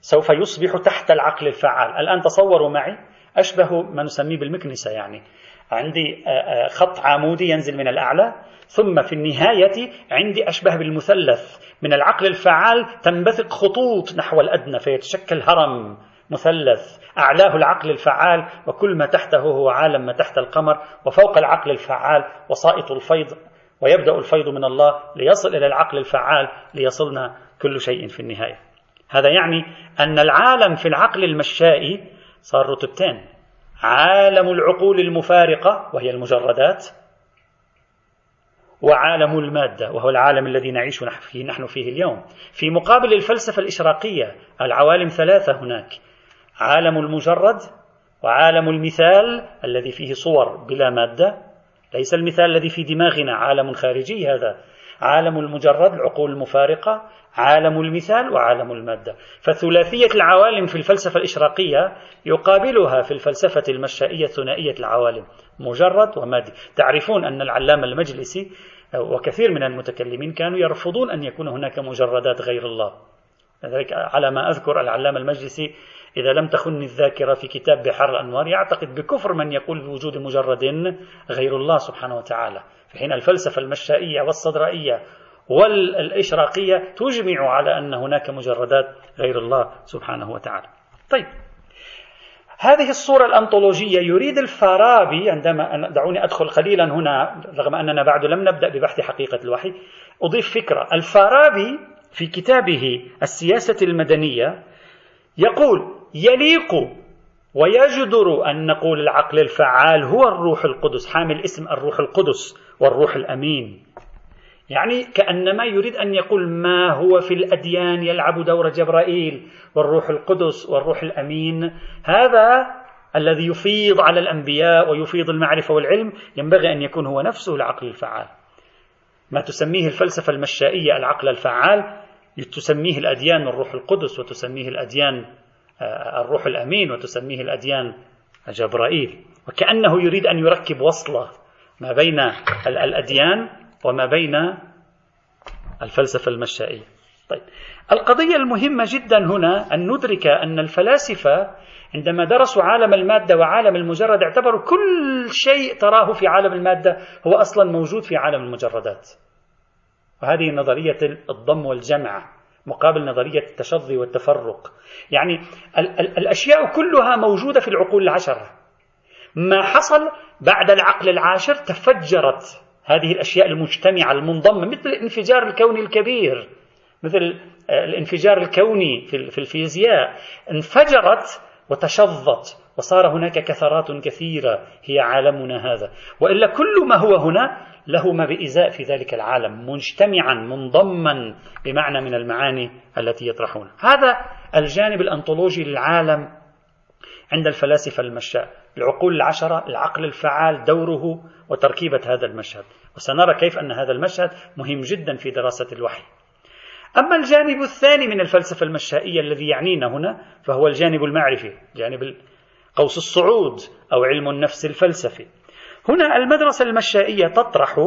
سوف يصبح تحت العقل الفعال. الآن تصوروا معي أشبه ما نسميه بالمكنسة يعني. عندي آه، آه، خط عمودي ينزل من الأعلى ثم في النهاية عندي أشبه بالمثلث. من العقل الفعال تنبثق خطوط نحو الأدنى فيتشكل هرم مثلث. أعلاه العقل الفعال وكل ما تحته هو عالم ما تحت القمر وفوق العقل الفعال وسائط الفيض. ويبدأ الفيض من الله ليصل إلى العقل الفعال ليصلنا كل شيء في النهاية. هذا يعني أن العالم في العقل المشائي صار رتبتين عالم العقول المفارقة وهي المجردات وعالم المادة وهو العالم الذي نعيش فيه نحن فيه اليوم. في مقابل الفلسفة الإشراقية العوالم ثلاثة هناك. عالم المجرد وعالم المثال الذي فيه صور بلا مادة. ليس المثال الذي في دماغنا عالم خارجي هذا. عالم المجرد العقول المفارقة عالم المثال وعالم المادة. فثلاثية العوالم في الفلسفة الإشراقية يقابلها في الفلسفة المشائية ثنائية العوالم مجرد ومادي. تعرفون أن العلامة المجلسي وكثير من المتكلمين كانوا يرفضون أن يكون هناك مجردات غير الله. لذلك على ما أذكر العلامة المجلسي إذا لم تخن الذاكرة في كتاب بحر الأنوار يعتقد بكفر من يقول بوجود مجرد غير الله سبحانه وتعالى. في حين الفلسفة المشائية والصدرائية والإشراقية تجمع على أن هناك مجردات غير الله سبحانه وتعالى. طيب. هذه الصورة الأنطولوجية يريد الفارابي عندما دعوني أدخل قليلا هنا رغم أننا بعد لم نبدأ ببحث حقيقة الوحي أضيف فكرة. الفارابي في كتابه السياسة المدنية يقول يليق ويجدر أن نقول العقل الفعال هو الروح القدس حامل اسم الروح القدس والروح الأمين. يعني كأنما يريد أن يقول ما هو في الأديان يلعب دور جبرائيل والروح القدس والروح الأمين. هذا الذي يفيض على الأنبياء ويفيض المعرفة والعلم ينبغي أن يكون هو نفسه العقل الفعال. ما تسميه الفلسفة المشائية العقل الفعال تسميه الأديان الروح القدس وتسميه الأديان الروح الأمين وتسميه الأديان جبرائيل. وكأنه يريد أن يركب وصلة ما بين الأديان وما بين الفلسفة المشائية. طيب القضية المهمة جدا هنا أن ندرك أن الفلاسفة عندما درسوا عالم المادة وعالم المجرد اعتبروا كل شيء تراه في عالم المادة هو أصلا موجود في عالم المجردات. وهذه نظرية الضم والجمع. مقابل نظرية التشظي والتفرق. يعني ال- ال- الأشياء كلها موجودة في العقول العشرة ما حصل بعد العقل العاشر تفجرت هذه الأشياء المجتمعة المنضمة مثل الانفجار الكوني الكبير مثل الانفجار الكوني في الفيزياء. انفجرت وتشظت. وصار هناك كثرات كثيرة هي عالمنا هذا. وإلا كل ما هو هنا له ما بإزاء في ذلك العالم مجتمعا منضما بمعنى من المعاني التي يطرحونها هذا الجانب الأنطولوجي للعالم عند الفلاسفة المشاء. العقول العشرة العقل الفعال دوره وتركيبة هذا المشهد. وسنرى كيف أن هذا المشهد مهم جدا في دراسة الوحي. أما الجانب الثاني من الفلسفة المشائية الذي يعنينا هنا فهو الجانب المعرفي. جانب قوس الصعود أو علم النفس الفلسفي. هنا المدرسة المشائية تطرح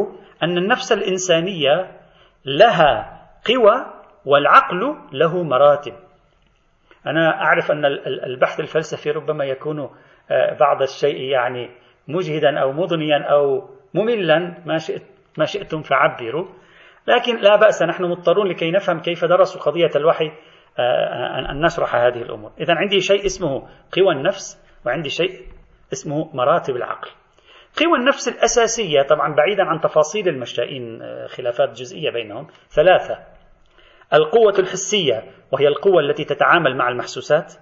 أن النفس الإنسانية لها قوى والعقل له مراتب. أنا أعرف أن البحث الفلسفي ربما يكون آه، بعض الشيء يعني مجهدا أو مضنيا أو مملا ما شئت ما شئتم فعبروا. لكن لا بأس نحن مضطرون لكي نفهم كيف درسوا قضية الوحي آه، أن نشرح هذه الأمور. إذا عندي شيء اسمه قوى النفس. وعندي شيء اسمه مراتب العقل. قوى النفس الأساسية طبعا بعيدا عن تفاصيل المشائين آه، خلافات جزئية بينهم ثلاثة. القوة الحسية وهي القوة التي تتعامل مع المحسوسات.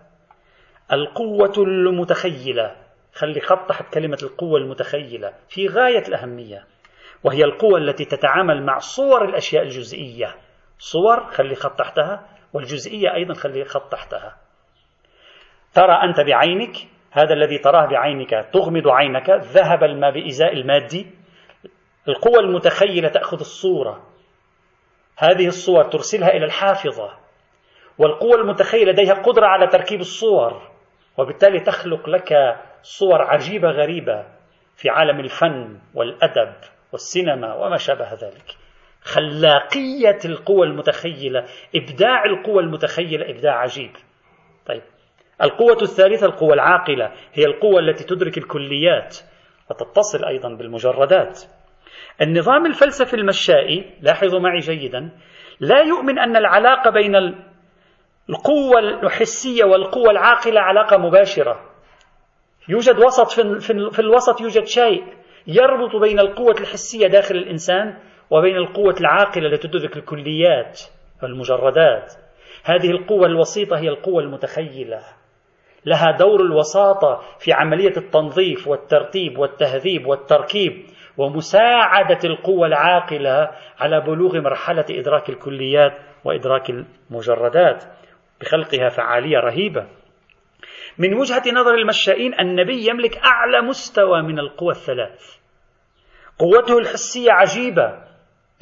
القوة المتخيلة خلي خط تحت كلمة القوة المتخيلة في غاية الأهمية. وهي القوة التي تتعامل مع صور الأشياء الجزئية. صور خلي خط تحتها والجزئية أيضا خلي خط تحتها. ترى أنت بعينك هذا الذي تراه بعينك تغمض عينك ذهب الماء بإزاء المادي. القوة المتخيلة تأخذ الصورة. هذه الصور ترسلها إلى الحافظة. والقوة المتخيلة لديها قدرة على تركيب الصور. وبالتالي تخلق لك صور عجيبة غريبة في عالم الفن والأدب والسينما وما شابه ذلك. خلاقية القوى المتخيلة إبداع القوى المتخيلة إبداع عجيب. طيب القوة الثالثة القوة العاقلة هي القوة التي تدرك الكليات وتتصل أيضا بالمجردات. النظام الفلسفي المشائي لاحظوا معي جيدا لا يؤمن أن العلاقة بين القوة الحسية والقوة العاقلة علاقة مباشرة. يوجد وسط في الوسط يوجد شيء يربط بين القوة الحسية داخل الإنسان وبين القوة العاقلة التي تدرك الكليات والمجردات. هذه القوة الوسيطة هي القوة المتخيلة. لها دور الوساطة في عملية التنظيف والترتيب والتهذيب والتركيب ومساعدة القوة العاقلة على بلوغ مرحلة إدراك الكليات وإدراك المجردات بخلقها فعالية رهيبة. من وجهة نظر المشائين النبي يملك أعلى مستوى من القوى الثلاث. قوته الحسية عجيبة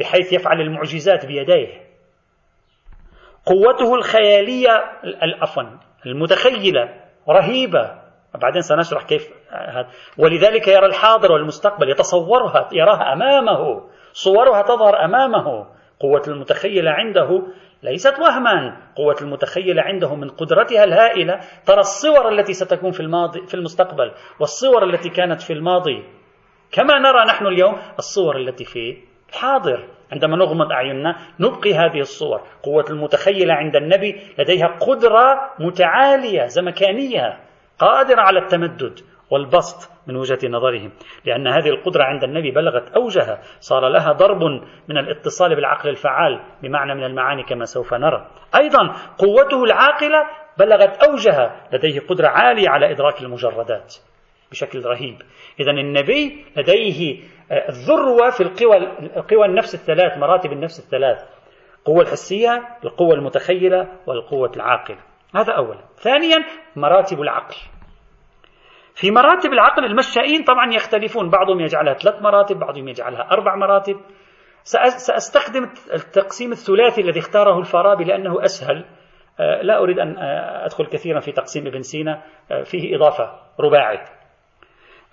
بحيث يفعل المعجزات بيديه. قوته الخيالية عفوا المتخيلة رهيبة. بعدين سنشرح كيف هذا. ولذلك يرى الحاضر والمستقبل يتصورها يراها أمامه. صورها تظهر أمامه. قوة المتخيلة عنده ليست وهما. قوة المتخيلة عنده من قدرتها الهائلة. ترى الصور التي ستكون في الماضي في المستقبل والصور التي كانت في الماضي. كما نرى نحن اليوم الصور التي في الحاضر. عندما نغمض أعيننا نبقي هذه الصور. قوة المتخيلة عند النبي لديها قدرة متعالية زمكانية قادرة على التمدد والبسط من وجهة نظرهم. لأن هذه القدرة عند النبي بلغت أوجها. صار لها ضرب من الاتصال بالعقل الفعال بمعنى من المعاني كما سوف نرى. أيضا قوته العاقلة بلغت أوجها. لديه قدرة عالية على إدراك المجردات. بشكل رهيب. إذا النبي لديه آه، الذروة في القوى القوى النفس الثلاث مراتب النفس الثلاث. القوة الحسية القوة المتخيلة والقوة العاقلة. هذا أولا. ثانيا مراتب العقل. في مراتب العقل المشائين طبعا يختلفون. بعضهم يجعلها ثلاث مراتب بعضهم يجعلها أربع مراتب. سأستخدم التقسيم الثلاثي الذي اختاره الفارابي لأنه أسهل. آه، لا أريد أن آه، أدخل كثيرا في تقسيم ابن سينا. فيه إضافة رباعي.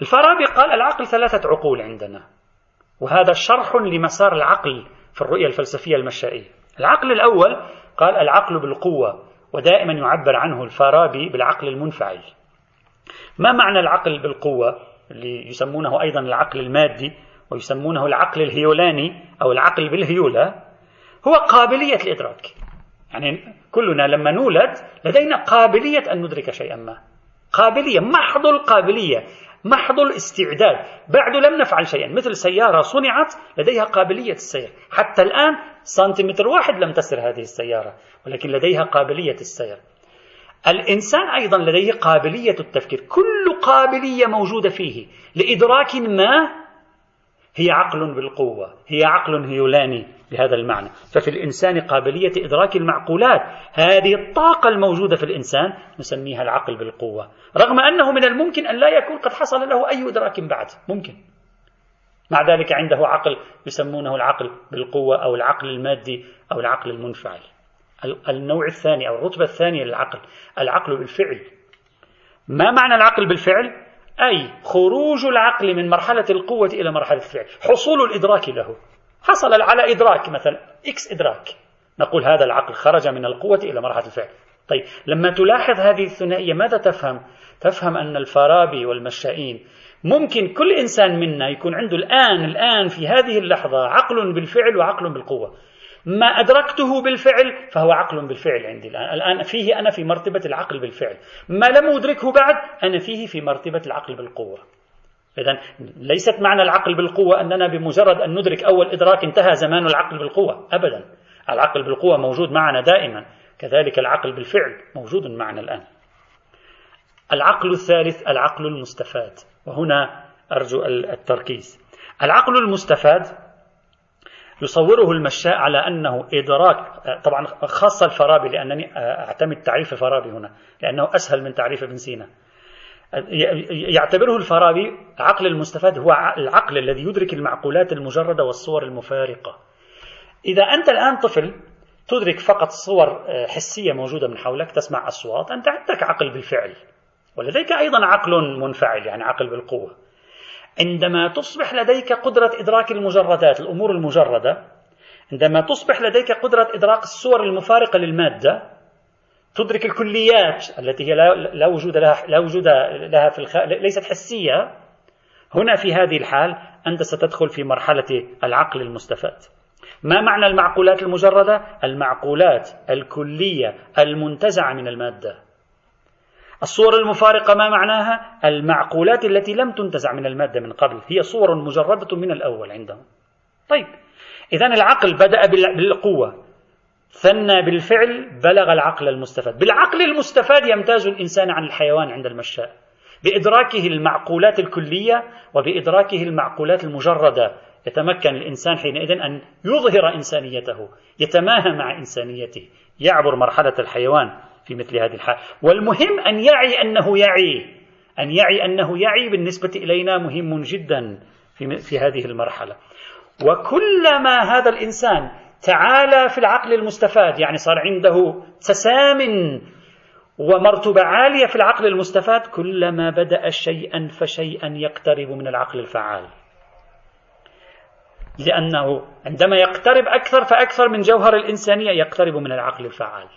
الفارابي قال العقل ثلاثة عقول عندنا وهذا شرح لمسار العقل في الرؤية الفلسفية المشائية. العقل الأول قال العقل بالقوة ودائما يعبر عنه الفارابي بالعقل المنفعل. ما معنى العقل بالقوة؟ اللي يسمونه أيضا العقل المادي ويسمونه العقل الهيولاني أو العقل بالهيولة هو قابلية الإدراك. يعني كلنا لما نولد لدينا قابلية أن ندرك شيئا ما. قابلية محض القابلية. محض الاستعداد. بعد لم نفعل شيئا. مثل سيارة صنعت لديها قابلية السير. حتى الآن سنتيمتر واحد لم تسر هذه السيارة ولكن لديها قابلية السير. الإنسان أيضا لديه قابلية التفكير. كل قابلية موجودة فيه لإدراك ما هي عقل بالقوة هي عقل هيولاني بهذا المعنى. ففي الإنسان قابلية إدراك المعقولات هذه الطاقة الموجودة في الإنسان نسميها العقل بالقوة. رغم أنه من الممكن أن لا يكون قد حصل له أي إدراك بعد ممكن. مع ذلك عنده عقل يسمونه العقل بالقوة أو العقل المادي أو العقل المنفعل. النوع الثاني أو الرتبة الثانية للعقل العقل بالفعل. ما معنى العقل بالفعل؟ أي خروج العقل من مرحلة القوة إلى مرحلة الفعل. حصول الإدراك له. حصل على إدراك مثلا. إكس إدراك. نقول هذا العقل خرج من القوة إلى مرحلة الفعل. طيب لما تلاحظ هذه الثنائية ماذا تفهم؟ تفهم أن الفارابي والمشائين ممكن كل إنسان منا يكون عنده الآن الآن في هذه اللحظة عقل بالفعل وعقل بالقوة. ما أدركته بالفعل فهو عقل بالفعل عندي الآن. الآن فيه أنا في مرتبة العقل بالفعل. ما لم أدركه بعد أنا فيه في مرتبة العقل بالقوة. إذا ليست معنى العقل بالقوة أننا بمجرد أن ندرك أول إدراك انتهى زمان العقل بالقوة. أبدا. العقل بالقوة موجود معنا دائما. كذلك العقل بالفعل موجود معنا الآن. العقل الثالث العقل المستفاد. وهنا أرجو التركيز. العقل المستفاد يصوره المشاء على أنه إدراك طبعا خاصة الفارابي لأنني أعتمد تعريف الفارابي هنا لأنه أسهل من تعريف ابن سينا. يعتبره الفارابي عقل المستفاد هو العقل الذي يدرك المعقولات المجردة والصور المفارقة. إذا أنت الآن طفل تدرك فقط صور حسية موجودة من حولك تسمع أصوات أنت عندك عقل بالفعل ولديك أيضا عقل منفعل يعني عقل بالقوة. عندما تصبح لديك قدرة إدراك المجردات الأمور المجردة عندما تصبح لديك قدرة إدراك الصور المفارقة للمادة تدرك الكليات التي هي لا وجود لها لا وجود لها في الخ... ليست حسية هنا في هذه الحال أنت ستدخل في مرحلة العقل المستفاد ما معنى المعقولات المجردة؟ المعقولات الكلية المنتزعة من المادة الصور المفارقة ما معناها؟ المعقولات التي لم تنتزع من المادة من قبل. هي صور مجردة من الأول عندهم. طيب. إذا العقل بدأ بالقوة. ثنى بالفعل بلغ العقل المستفاد. بالعقل المستفاد يمتاز الإنسان عن الحيوان عند المشاء. بإدراكه المعقولات الكلية وبإدراكه المعقولات المجردة يتمكن الإنسان حينئذ أن يظهر إنسانيته يتماهى مع إنسانيته يعبر مرحلة الحيوان. في مثل هذه الحال. والمهم أن يعي أنه يعي. أن يعي أنه يعي بالنسبة إلينا مهم جدا في, في هذه المرحلة. وكلما هذا الإنسان تعالى في العقل المستفاد يعني صار عنده تسام ومرتبة عالية في العقل المستفاد كلما بدأ شيئا فشيئا يقترب من العقل الفعال. لأنه عندما يقترب أكثر فأكثر من جوهر الإنسانية يقترب من العقل الفعال.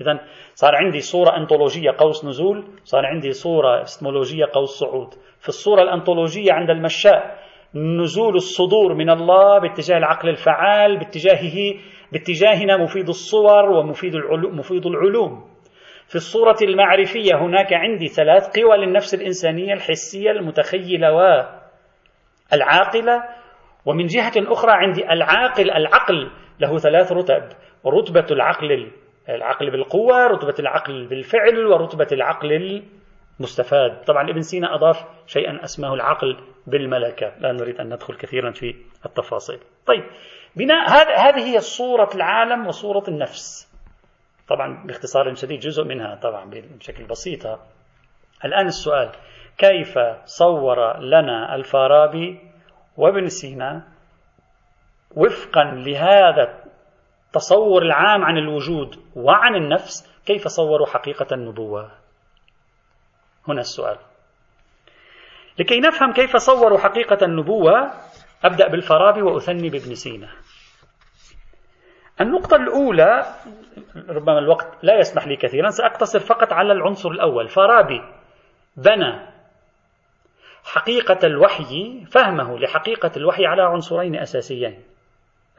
إذا صار عندي صورة أنطولوجية قوس نزول صار عندي صورة إسمولوجية قوس صعود. في الصورة الأنطولوجية عند المشاء نزول الصدور من الله باتجاه العقل الفعال باتجاهه باتجاهنا مفيد الصور ومفيد العلوم, مفيد العلوم. في الصورة المعرفية هناك عندي ثلاث قوى للنفس الإنسانية الحسية المتخيلة والعاقلة. ومن جهة أخرى عندي العاقل العقل له ثلاث رتب رتبة العقل العقل بالقوة رتبة العقل بالفعل ورتبة العقل المستفاد. طبعا ابن سينا أضاف شيئا اسمه العقل بالملكة. لا نريد أن ندخل كثيرا في التفاصيل. طيب بناء هذه هي صورة العالم وصورة النفس. طبعا باختصار شديد جزء منها طبعا بشكل بسيط. الآن السؤال كيف صور لنا الفارابي وابن سينا وفقا لهذا التصور العام عن الوجود وعن النفس كيف صوروا حقيقة النبوة؟ هنا السؤال. لكي نفهم كيف صوروا حقيقة النبوة أبدأ بالفارابي وأثني بابن سينا. النقطة الأولى ربما الوقت لا يسمح لي كثيرا سأقتصر فقط على العنصر الأول. فارابي بنى حقيقة الوحي فهمه لحقيقة الوحي على عنصرين أساسيين.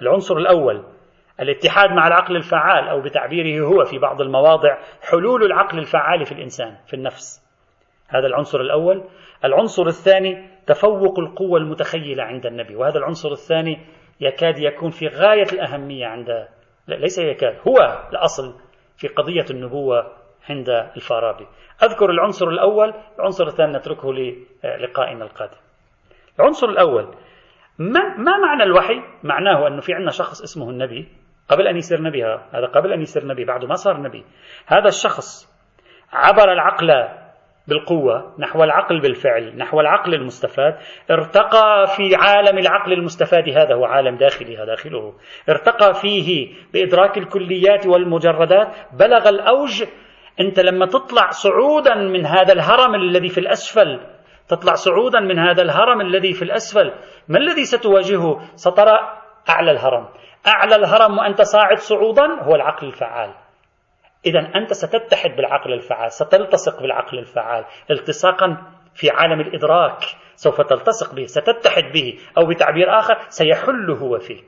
العنصر الأول الاتحاد مع العقل الفعال أو بتعبيره هو في بعض المواضع حلول العقل الفعال في الإنسان في النفس. هذا العنصر الأول. العنصر الثاني تفوق القوة المتخيلة عند النبي وهذا العنصر الثاني يكاد يكون في غاية الأهمية عند لا ليس يكاد هو الأصل في قضية النبوة عند الفارابي. أذكر العنصر الأول العنصر الثاني نتركه للقائنا القادم. العنصر الأول ما, ما معنى الوحي؟ معناه أنه في عندنا شخص اسمه النبي. قبل أن يصير نبي هذا قبل أن يصير نبي بعده ما صار نبي. هذا الشخص عبر العقل بالقوة نحو العقل بالفعل نحو العقل المستفاد. ارتقى في عالم العقل المستفاد هذا هو عالم داخلي داخله. ارتقى فيه بإدراك الكليات والمجردات. بلغ الأوج أنت لما تطلع صعودا من هذا الهرم الذي في الأسفل تطلع صعودا من هذا الهرم الذي في الأسفل ما الذي ستواجهه؟ سترى أعلى الهرم. أعلى الهرم وأنت صاعد صعودا هو العقل الفعال. إذا أنت ستتحد بالعقل الفعال ستلتصق بالعقل الفعال. التصاقا في عالم الإدراك سوف تلتصق به ستتحد به أو بتعبير آخر سيحل هو فيه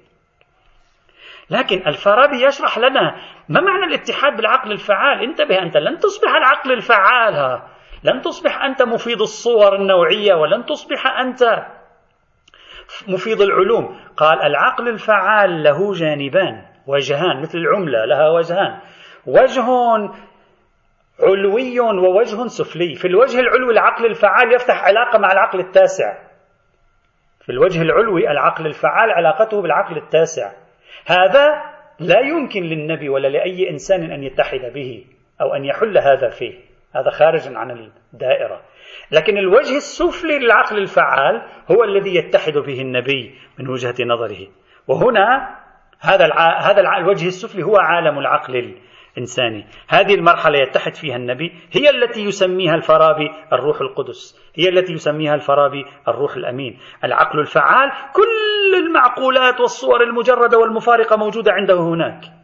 لكن الفارابي يشرح لنا ما معنى الاتحاد بالعقل الفعال. انتبه أنت لن تصبح العقل الفعال ها. لن تصبح أنت مفيد الصور النوعية ولن تصبح أنت مفيد العلوم. قال العقل الفعال له جانبان وجهان مثل العملة لها وجهان. وجه علوي ووجه سفلي. في الوجه العلوي العقل الفعال يفتح علاقة مع العقل التاسع. في الوجه العلوي العقل الفعال علاقته بالعقل التاسع. هذا لا يمكن للنبي ولا لأي إنسان أن يتحد به أو أن يحل هذا فيه. هذا خارج عن الدائرة. لكن الوجه السفلي للعقل الفعال هو الذي يتحد به النبي من وجهة نظره. وهنا هذا هذا الوجه السفلي هو عالم العقل الإنساني. هذه المرحلة يتحد فيها النبي هي التي يسميها الفارابي الروح القدس. هي التي يسميها الفارابي الروح الأمين. العقل الفعال كل المعقولات والصور المجردة والمفارقة موجودة عنده هناك.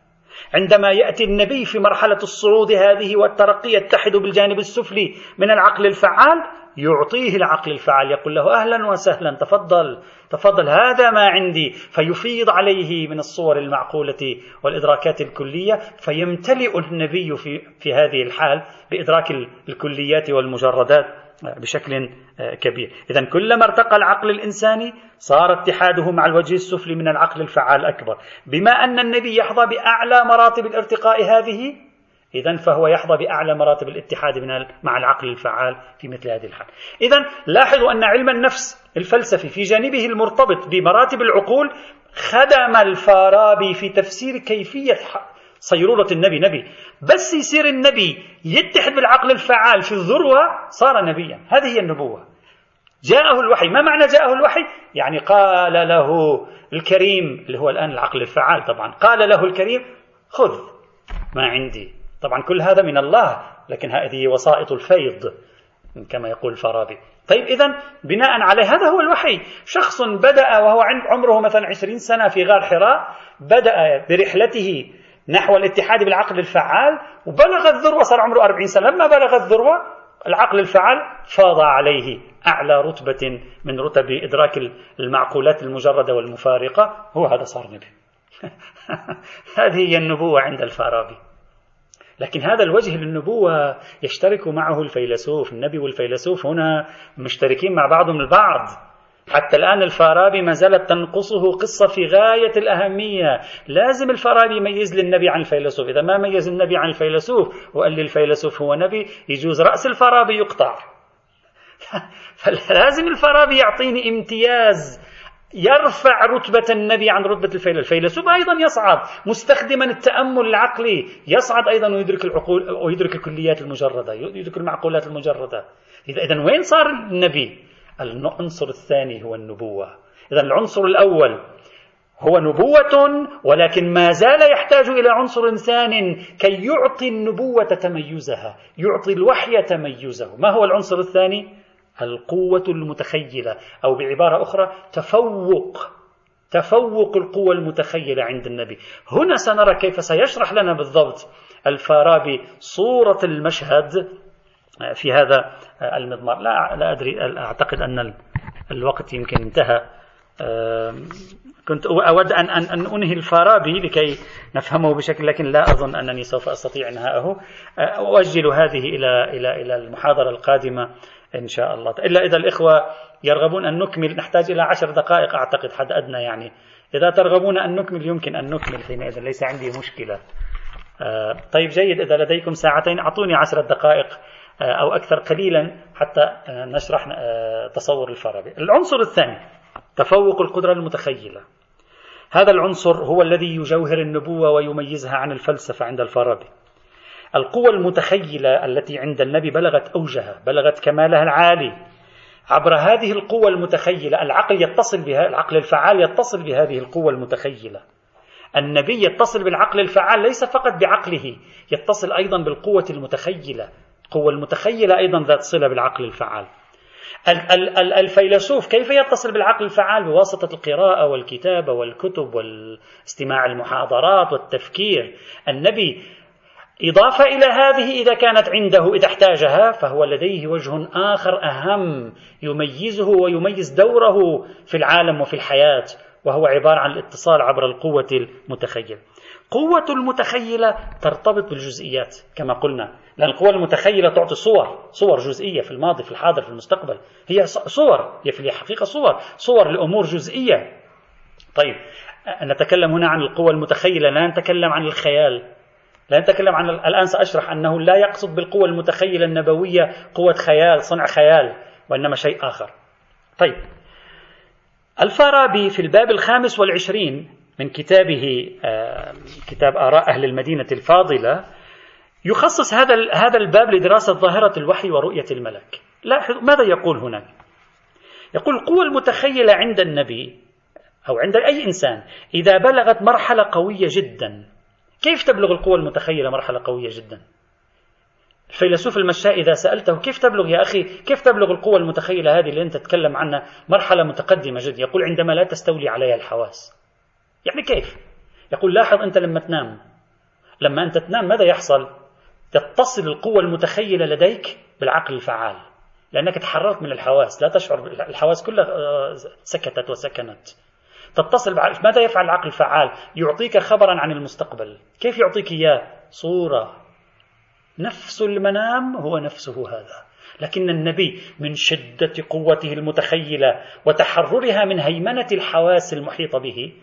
عندما يأتي النبي في مرحلة الصعود هذه والترقي يتحد بالجانب السفلي من العقل الفعال يعطيه العقل الفعال يقول له أهلا وسهلا تفضل تفضل هذا ما عندي فيفيض عليه من الصور المعقولة والإدراكات الكلية فيمتلئ النبي في, في هذه الحال بإدراك الكليات والمجردات. بشكل كبير إذا كلما ارتقى العقل الإنساني صار اتحاده مع الوجه السفلي من العقل الفعال أكبر بما أن النبي يحظى بأعلى مراتب الارتقاء هذه إذا فهو يحظى بأعلى مراتب الاتحاد من مع العقل الفعال في مثل هذه الحال. إذا لاحظوا أن علم النفس الفلسفي في جانبه المرتبط بمراتب العقول خدم الفارابي في تفسير كيفية صيرورة النبي نبي. بس يصير النبي يتحد بالعقل الفعال في الذروة صار نبيا. هذه هي النبوة. جاءه الوحي. ما معنى جاءه الوحي؟ يعني قال له الكريم اللي هو الآن العقل الفعال طبعا. قال له الكريم خذ ما عندي. طبعا كل هذا من الله لكن هذه وسائط الفيض كما يقول الفارابي. طيب إذا بناء عليه هذا هو الوحي. شخص بدأ وهو عمره مثلا عشرين سنة في غار حراء بدأ برحلته نحو الاتحاد بالعقل الفعال وبلغ الذروة صار عمره أربعين سنة. لما بلغ الذروة العقل الفعال فاض عليه أعلى رتبة من رتب إدراك المعقولات المجردة والمفارقة. هو هذا صار نبي. هذه هي النبوة عند الفارابي. لكن هذا الوجه للنبوة يشترك معه الفيلسوف النبي والفيلسوف هنا مشتركين مع بعضهم البعض. حتى الآن الفارابي ما زالت تنقصه قصة في غاية الأهمية. لازم الفارابي يميز للنبي عن الفيلسوف. إذا ما ميز النبي عن الفيلسوف وقال لي الفيلسوف هو نبي يجوز رأس الفارابي يقطع. فلازم الفارابي يعطيني امتياز يرفع رتبة النبي عن رتبة الفيلسوف الفيلسوف أيضا يصعد مستخدما التأمل العقلي. يصعد أيضا ويدرك العقول ويدرك الكليات المجردة يدرك المعقولات المجردة. إذا وين صار النبي؟ العنصر الثاني هو النبوة. إذا العنصر الأول هو نبوة ولكن ما زال يحتاج إلى عنصر ثان كي يعطي النبوة تميزها يعطي الوحي تميزه. ما هو العنصر الثاني؟ القوة المتخيلة أو بعبارة أخرى تفوق تفوق القوة المتخيلة عند النبي. هنا سنرى كيف سيشرح لنا بالضبط الفارابي صورة المشهد في هذا المضمار. لا, لا أدري أعتقد أن الوقت يمكن انتهى. كنت أود أن, أن, أن أنهي الفارابي لكي نفهمه بشكل لكن لا أظن أنني سوف أستطيع إنهاءه. أؤجل هذه إلى إلى إلى المحاضرة القادمة إن شاء الله. إلا إذا الإخوة يرغبون أن نكمل نحتاج إلى عشر دقائق أعتقد حد أدنى يعني. إذا ترغبون أن نكمل يمكن أن نكمل حينئذ ليس عندي مشكلة. طيب جيد إذا لديكم ساعتين أعطوني عشرة دقائق. أو أكثر قليلا حتى نشرح تصور الفارابي. العنصر الثاني تفوق القدرة المتخيلة. هذا العنصر هو الذي يجوهر النبوة ويميزها عن الفلسفة عند الفارابي. القوة المتخيلة التي عند النبي بلغت أوجها بلغت كمالها العالي. عبر هذه القوة المتخيلة العقل يتصل بها العقل الفعال يتصل بهذه القوة المتخيلة. النبي يتصل بالعقل الفعال ليس فقط بعقله يتصل أيضا بالقوة المتخيلة. القوة المتخيلة أيضا ذات صلة بالعقل الفعال. الفيلسوف كيف يتصل بالعقل الفعال؟ بواسطة القراءة والكتابة والكتب والاستماع المحاضرات والتفكير. النبي إضافة إلى هذه إذا كانت عنده إذا احتاجها فهو لديه وجه آخر أهم يميزه ويميز دوره في العالم وفي الحياة وهو عبارة عن الاتصال عبر القوة المتخيلة. قوة المتخيلة ترتبط بالجزئيات كما قلنا. لأن القوة المتخيلة تعطي صور صور جزئية في الماضي في الحاضر في المستقبل. هي صور هي في الحقيقة صور صور لأمور جزئية. طيب نتكلم هنا عن القوة المتخيلة لا نتكلم عن الخيال. لا نتكلم عن الآن سأشرح أنه لا يقصد بالقوة المتخيلة النبوية قوة خيال صنع خيال وإنما شيء آخر. طيب الفارابي في الباب الخامس والعشرين من كتابه آه، كتاب آراء أهل المدينة الفاضلة يخصص هذا هذا الباب لدراسة ظاهرة الوحي ورؤية الملك. لاحظ ماذا يقول هنا يقول القوة المتخيلة عند النبي أو عند أي إنسان إذا بلغت مرحلة قوية جدا. كيف تبلغ القوة المتخيلة مرحلة قوية جدا؟ الفيلسوف المشاء إذا سألته كيف تبلغ يا أخي كيف تبلغ القوة المتخيلة هذه اللي أنت تتكلم عنها مرحلة متقدمة جدا يقول عندما لا تستولي عليها الحواس. يعني كيف؟ يقول لاحظ أنت لما تنام لما أنت تنام ماذا يحصل؟ تتصل القوة المتخيلة لديك بالعقل الفعال لأنك تحررت من الحواس لا تشعر الحواس كلها آه، سكتت وسكنت. تتصل ماذا يفعل العقل الفعال؟ يعطيك خبرا عن المستقبل. كيف يعطيك إياه؟ صورة. نفس المنام هو نفسه هذا. لكن النبي من شدة قوته المتخيلة وتحررها من هيمنة الحواس المحيطة به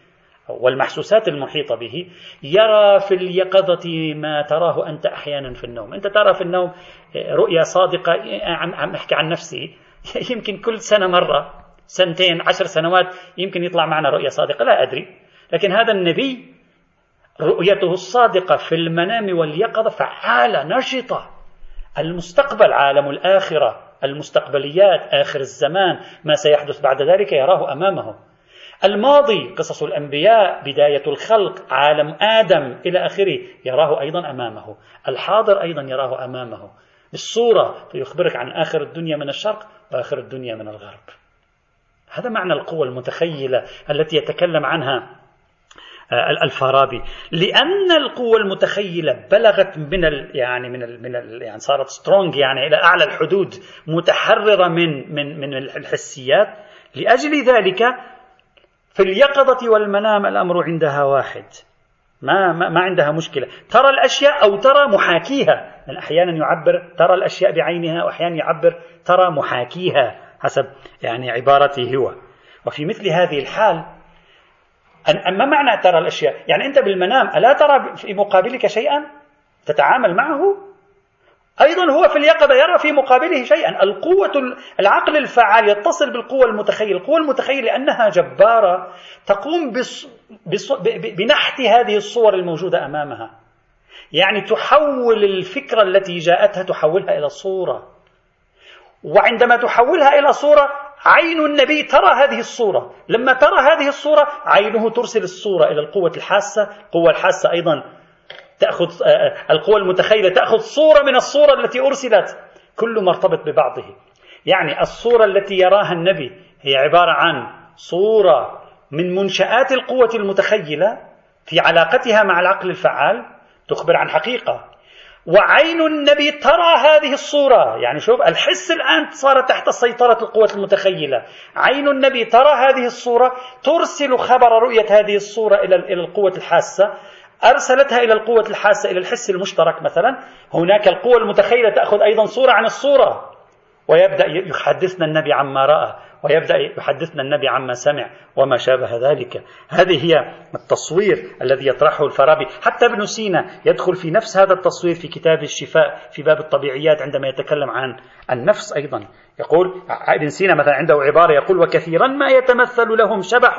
والمحسوسات المحيطة به يرى في اليقظة ما تراه أنت أحيانا في النوم. أنت ترى في النوم رؤيا صادقة عم, عم أحكي عن نفسي. يمكن كل سنة مرة سنتين عشر سنوات يمكن يطلع معنا رؤية صادقة لا أدري. لكن هذا النبي رؤيته الصادقة في المنام واليقظة فعالة نشطة. المستقبل عالم الآخرة المستقبليات آخر الزمان ما سيحدث بعد ذلك يراه أمامه. الماضي قصص الأنبياء بداية الخلق عالم آدم إلى آخره يراه أيضا أمامه. الحاضر أيضا يراه أمامه. الصورة فيخبرك عن آخر الدنيا من الشرق وآخر الدنيا من الغرب. هذا معنى القوة المتخيلة التي يتكلم عنها آه، الفارابي. لأن القوة المتخيلة بلغت من ال يعني من ال من ال يعني صارت سترونج يعني إلى أعلى الحدود متحررة من من من الحسيات. لأجل ذلك في اليقظة والمنام الأمر عندها واحد. ما, ما, ما عندها مشكلة. ترى الأشياء أو ترى محاكيها. من أحيانا يعبر ترى الأشياء بعينها وأحيانا يعبر ترى محاكيها حسب يعني عبارته هو. وفي مثل هذه الحال ما معنى ترى الأشياء؟ يعني أنت بالمنام ألا ترى في مقابلك شيئا؟ تتعامل معه؟ أيضا هو في اليقظة يرى في مقابله شيئا. القوة العقل الفعال يتصل بالقوة المتخيلة القوة المتخيلة لأنها جبارة تقوم بص... بص... بنحت هذه الصور الموجودة أمامها. يعني تحول الفكرة التي جاءتها تحولها إلى صورة. وعندما تحولها إلى صورة عين النبي ترى هذه الصورة. لما ترى هذه الصورة عينه ترسل الصورة إلى القوة الحاسة. القوة الحاسة أيضا تأخذ آه، آه، القوى المتخيلة تأخذ صورة من الصورة التي أرسلت. كل مرتبط ببعضه. يعني الصورة التي يراها النبي هي عبارة عن صورة من منشآت القوة المتخيلة في علاقتها مع العقل الفعال تخبر عن حقيقة. وعين النبي ترى هذه الصورة. يعني شوف الحس الآن صار تحت سيطرة القوة المتخيلة. عين النبي ترى هذه الصورة ترسل خبر رؤية هذه الصورة إلى القوة الحاسة. أرسلتها إلى القوة الحاسة إلى الحس المشترك مثلا. هناك القوة المتخيلة تأخذ أيضا صورة عن الصورة. ويبدأ يحدثنا النبي عما رأى. ويبدأ يحدثنا النبي عما سمع وما شابه ذلك. هذه هي التصوير الذي يطرحه الفارابي. حتى ابن سينا يدخل في نفس هذا التصوير في كتاب الشفاء في باب الطبيعيات عندما يتكلم عن النفس أيضا. يقول ابن سينا مثلا عنده عبارة يقول وكثيرا ما يتمثل لهم شبح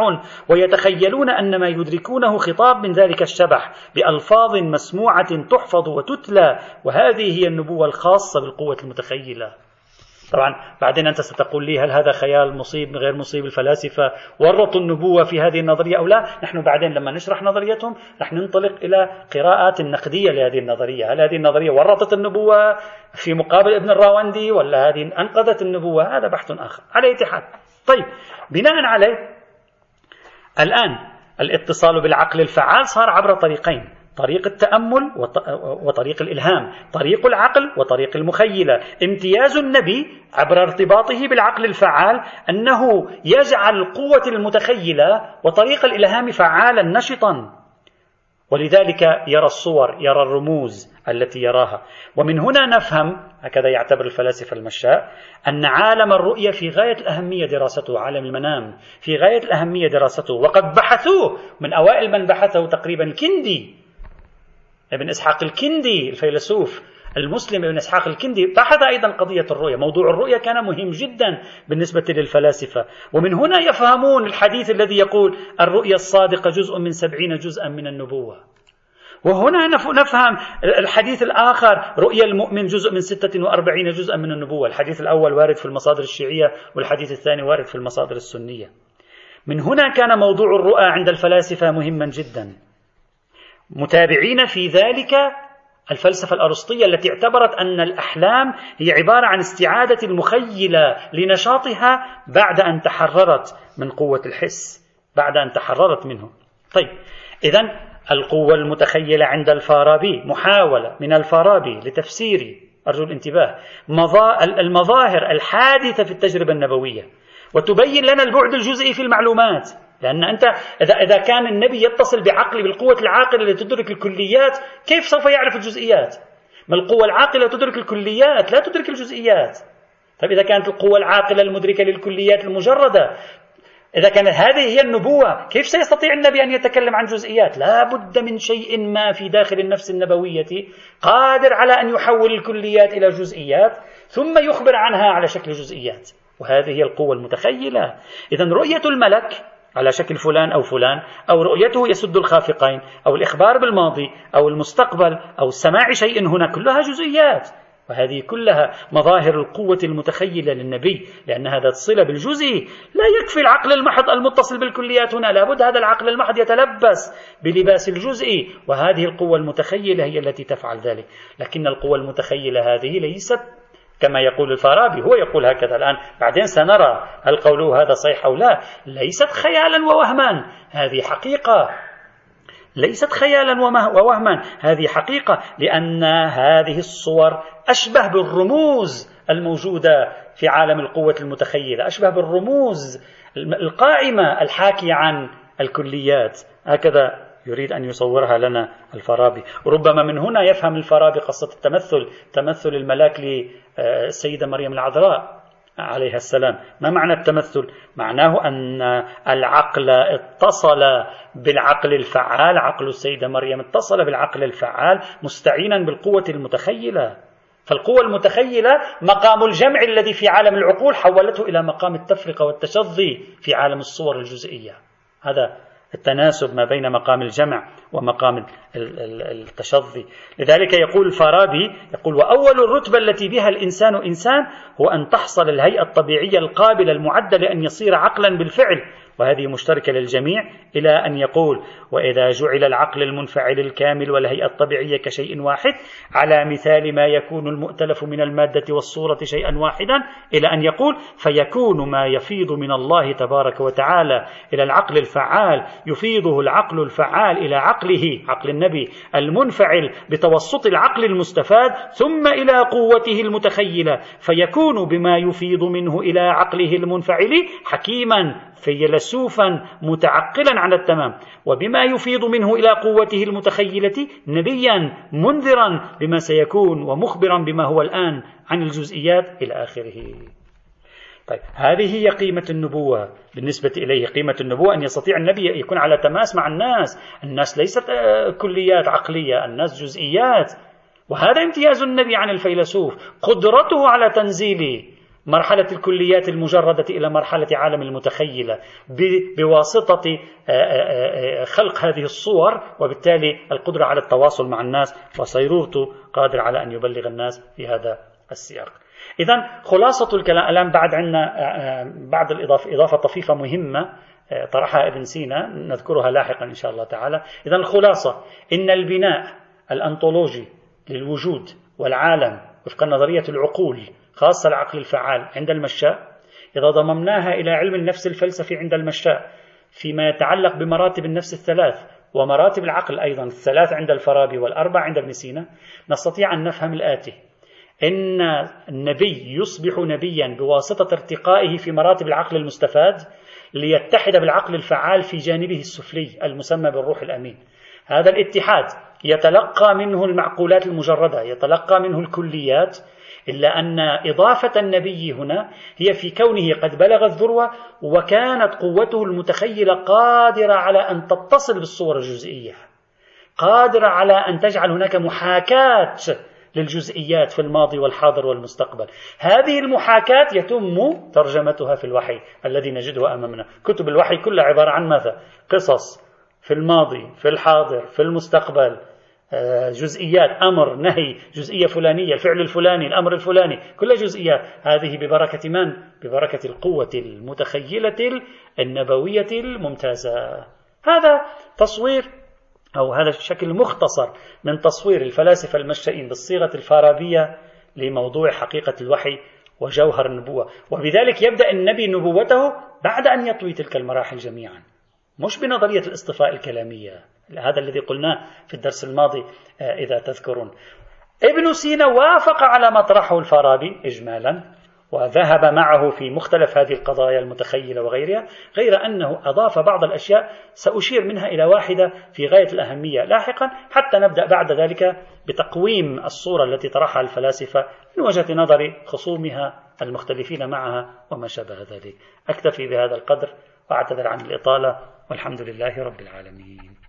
ويتخيلون أن ما يدركونه خطاب من ذلك الشبح بألفاظ مسموعة تحفظ وتتلى. وهذه هي النبوة الخاصة بالقوة المتخيلة. طبعا بعدين أنت ستقول لي هل هذا خيال مصيب غير مصيب الفلاسفة؟ ورطوا النبوة في هذه النظرية أو لا؟ نحن بعدين لما نشرح نظريتهم رح ننطلق إلى قراءات نقدية لهذه النظرية. هل هذه النظرية ورطت النبوة في مقابل ابن الراوندي ولا هذه أنقذت النبوة؟ هذا بحث آخر. على أي حال. طيب بناء عليه الآن الاتصال بالعقل الفعال صار عبر طريقين. طريق التأمل وطريق الإلهام طريق العقل وطريق المخيلة. امتياز النبي عبر ارتباطه بالعقل الفعال أنه يجعل القوة المتخيلة وطريق الإلهام فعالا نشطا. ولذلك يرى الصور يرى الرموز التي يراها. ومن هنا نفهم هكذا يعتبر الفلاسفة المشاء أن عالم الرؤية في غاية الأهمية دراسته عالم المنام في غاية الأهمية دراسته. وقد بحثوه من أوائل من بحثه تقريبا الكندي ابن إسحاق الكندي الفيلسوف المسلم ابن إسحاق الكندي بحث أيضا قضية الرؤية. موضوع الرؤية كان مهم جدا بالنسبة للفلاسفة. ومن هنا يفهمون الحديث الذي يقول الرؤية الصادقة جزء من سبعين جزءا من النبوة. وهنا نفهم الحديث الآخر رؤيا المؤمن جزء من ستة وأربعين جزءا من النبوة. الحديث الأول وارد في المصادر الشيعية والحديث الثاني وارد في المصادر السنية. من هنا كان موضوع الرؤى عند الفلاسفة مهما جدا. متابعين في ذلك الفلسفة الأرسطية التي اعتبرت أن الأحلام هي عبارة عن استعادة المخيلة لنشاطها بعد أن تحررت من قوة الحس بعد أن تحررت منه. طيب إذا القوة المتخيلة عند الفارابي محاولة من الفارابي لتفسير أرجو الانتباه المظاهر الحادثة في التجربة النبوية وتبين لنا البعد الجزئي في المعلومات. لأن أنت إذا إذا كان النبي يتصل بعقل بالقوة العاقلة التي تدرك الكليات كيف سوف يعرف الجزئيات؟ ما القوة العاقلة تدرك الكليات لا تدرك الجزئيات. طيب إذا كانت القوة العاقلة المدركة للكليات المجردة إذا كانت هذه هي النبوة كيف سيستطيع النبي أن يتكلم عن جزئيات؟ لا بد من شيء ما في داخل النفس النبوية قادر على أن يحول الكليات إلى جزئيات ثم يخبر عنها على شكل جزئيات. وهذه هي القوة المتخيلة. إذا رؤية الملك على شكل فلان أو فلان أو رؤيته يسد الخافقين أو الإخبار بالماضي أو المستقبل أو سماع شيء هنا كلها جزئيات. وهذه كلها مظاهر القوة المتخيلة للنبي لأن هذا الصلة بالجزئي لا يكفي العقل المحض المتصل بالكليات هنا لابد هذا العقل المحض يتلبس بلباس الجزئي. وهذه القوة المتخيلة هي التي تفعل ذلك. لكن القوة المتخيلة هذه ليست كما يقول الفارابي هو يقول هكذا الآن. بعدين سنرى هل قوله هذا صحيح أو لا. ليست خيالا ووهما هذه حقيقة. ليست خيالا ووهما هذه حقيقة. لأن هذه الصور أشبه بالرموز الموجودة في عالم القوة المتخيلة. أشبه بالرموز القائمة الحاكية عن الكليات. هكذا يريد أن يصورها لنا الفارابي ربما من هنا يفهم الفارابي قصة التمثل تمثل الملاك للسيدة مريم العذراء عليها السلام. ما معنى التمثل؟ معناه أن العقل اتصل بالعقل الفعال عقل السيدة مريم اتصل بالعقل الفعال مستعينا بالقوة المتخيلة. فالقوة المتخيلة مقام الجمع الذي في عالم العقول حولته إلى مقام التفرقة والتشظي في عالم الصور الجزئية. هذا التناسب ما بين مقام الجمع ومقام التشظي. لذلك يقول الفارابي يقول وأول الرتبة التي بها الإنسان إنسان هو أن تحصل الهيئة الطبيعية القابلة المعدة لأن يصير عقلا بالفعل وهذه مشتركة للجميع إلى أن يقول وإذا جعل العقل المنفعل الكامل والهيئة الطبيعية كشيء واحد على مثال ما يكون المؤتلف من المادة والصورة شيئا واحدا إلى أن يقول فيكون ما يفيض من الله تبارك وتعالى إلى العقل الفعال يفيضه العقل الفعال إلى عقله عقل النبي المنفعل بتوسط العقل المستفاد ثم إلى قوته المتخيلة فيكون بما يفيض منه إلى عقله المنفعل حكيما فيلسوفا متعقلا على التمام. وبما يفيض منه إلى قوته المتخيلة نبيا منذرا بما سيكون ومخبرا بما هو الآن عن الجزئيات إلى آخره. طيب هذه هي قيمة النبوة. بالنسبة إليه قيمة النبوة أن يستطيع النبي يكون على تماس مع الناس. الناس ليست آه، كليات عقلية الناس جزئيات. وهذا امتياز النبي عن الفيلسوف. قدرته على تنزيل مرحلة الكليات المجردة إلى مرحلة عالم المتخيلة بواسطة آه، آه، آه، خلق هذه الصور وبالتالي القدرة على التواصل مع الناس وصيرورته قادر على أن يبلغ الناس في هذا السياق. إذا خلاصة الكلام الآن بعد عندنا بعد الإضافة إضافة طفيفة مهمة طرحها ابن سينا نذكرها لاحقا إن شاء الله تعالى. إذا الخلاصة إن البناء الأنطولوجي للوجود والعالم وفق نظرية العقول خاصة العقل الفعال عند المشاء إذا ضممناها إلى علم النفس الفلسفي عند المشاء فيما يتعلق بمراتب النفس الثلاث ومراتب العقل أيضا الثلاث عند الفارابي والأربع عند ابن سينا نستطيع أن نفهم الآتي. إن النبي يصبح نبيا بواسطة ارتقائه في مراتب العقل المستفاد ليتحد بالعقل الفعال في جانبه السفلي المسمى بالروح الأمين. هذا الاتحاد يتلقى منه المعقولات المجردة يتلقى منه الكليات إلا أن إضافة النبي هنا هي في كونه قد بلغ الذروة وكانت قوته المتخيلة قادرة على أن تتصل بالصور الجزئية قادرة على أن تجعل هناك محاكاة للجزئيات في الماضي والحاضر والمستقبل. هذه المحاكاة يتم ترجمتها في الوحي الذي نجده أمامنا. كتب الوحي كلها عبارة عن ماذا؟ قصص في الماضي في الحاضر في المستقبل. جزئيات أمر نهي جزئية فلانية الفعل الفلاني الأمر الفلاني كل جزئيات. هذه ببركة من؟ ببركة القوة المتخيلة النبوية الممتازة. هذا تصوير أو هذا الشكل مختصر من تصوير الفلاسفة المشائين بالصيغة الفارابية لموضوع حقيقة الوحي وجوهر النبوة. وبذلك يبدأ النبي نبوته بعد أن يطوي تلك المراحل جميعا مش بنظرية الاصطفاء الكلامية. هذا الذي قلناه في الدرس الماضي آه، إذا تذكرون. ابن سينا وافق على ما طرحه الفارابي إجمالا وذهب معه في مختلف هذه القضايا المتخيلة وغيرها غير أنه أضاف بعض الأشياء سأشير منها إلى واحدة في غاية الأهمية لاحقا حتى نبدأ بعد ذلك بتقويم الصورة التي طرحها الفلاسفة من وجهة نظر خصومها المختلفين معها وما شابه ذلك. أكتفي بهذا القدر وأعتذر عن الإطالة والحمد لله رب العالمين.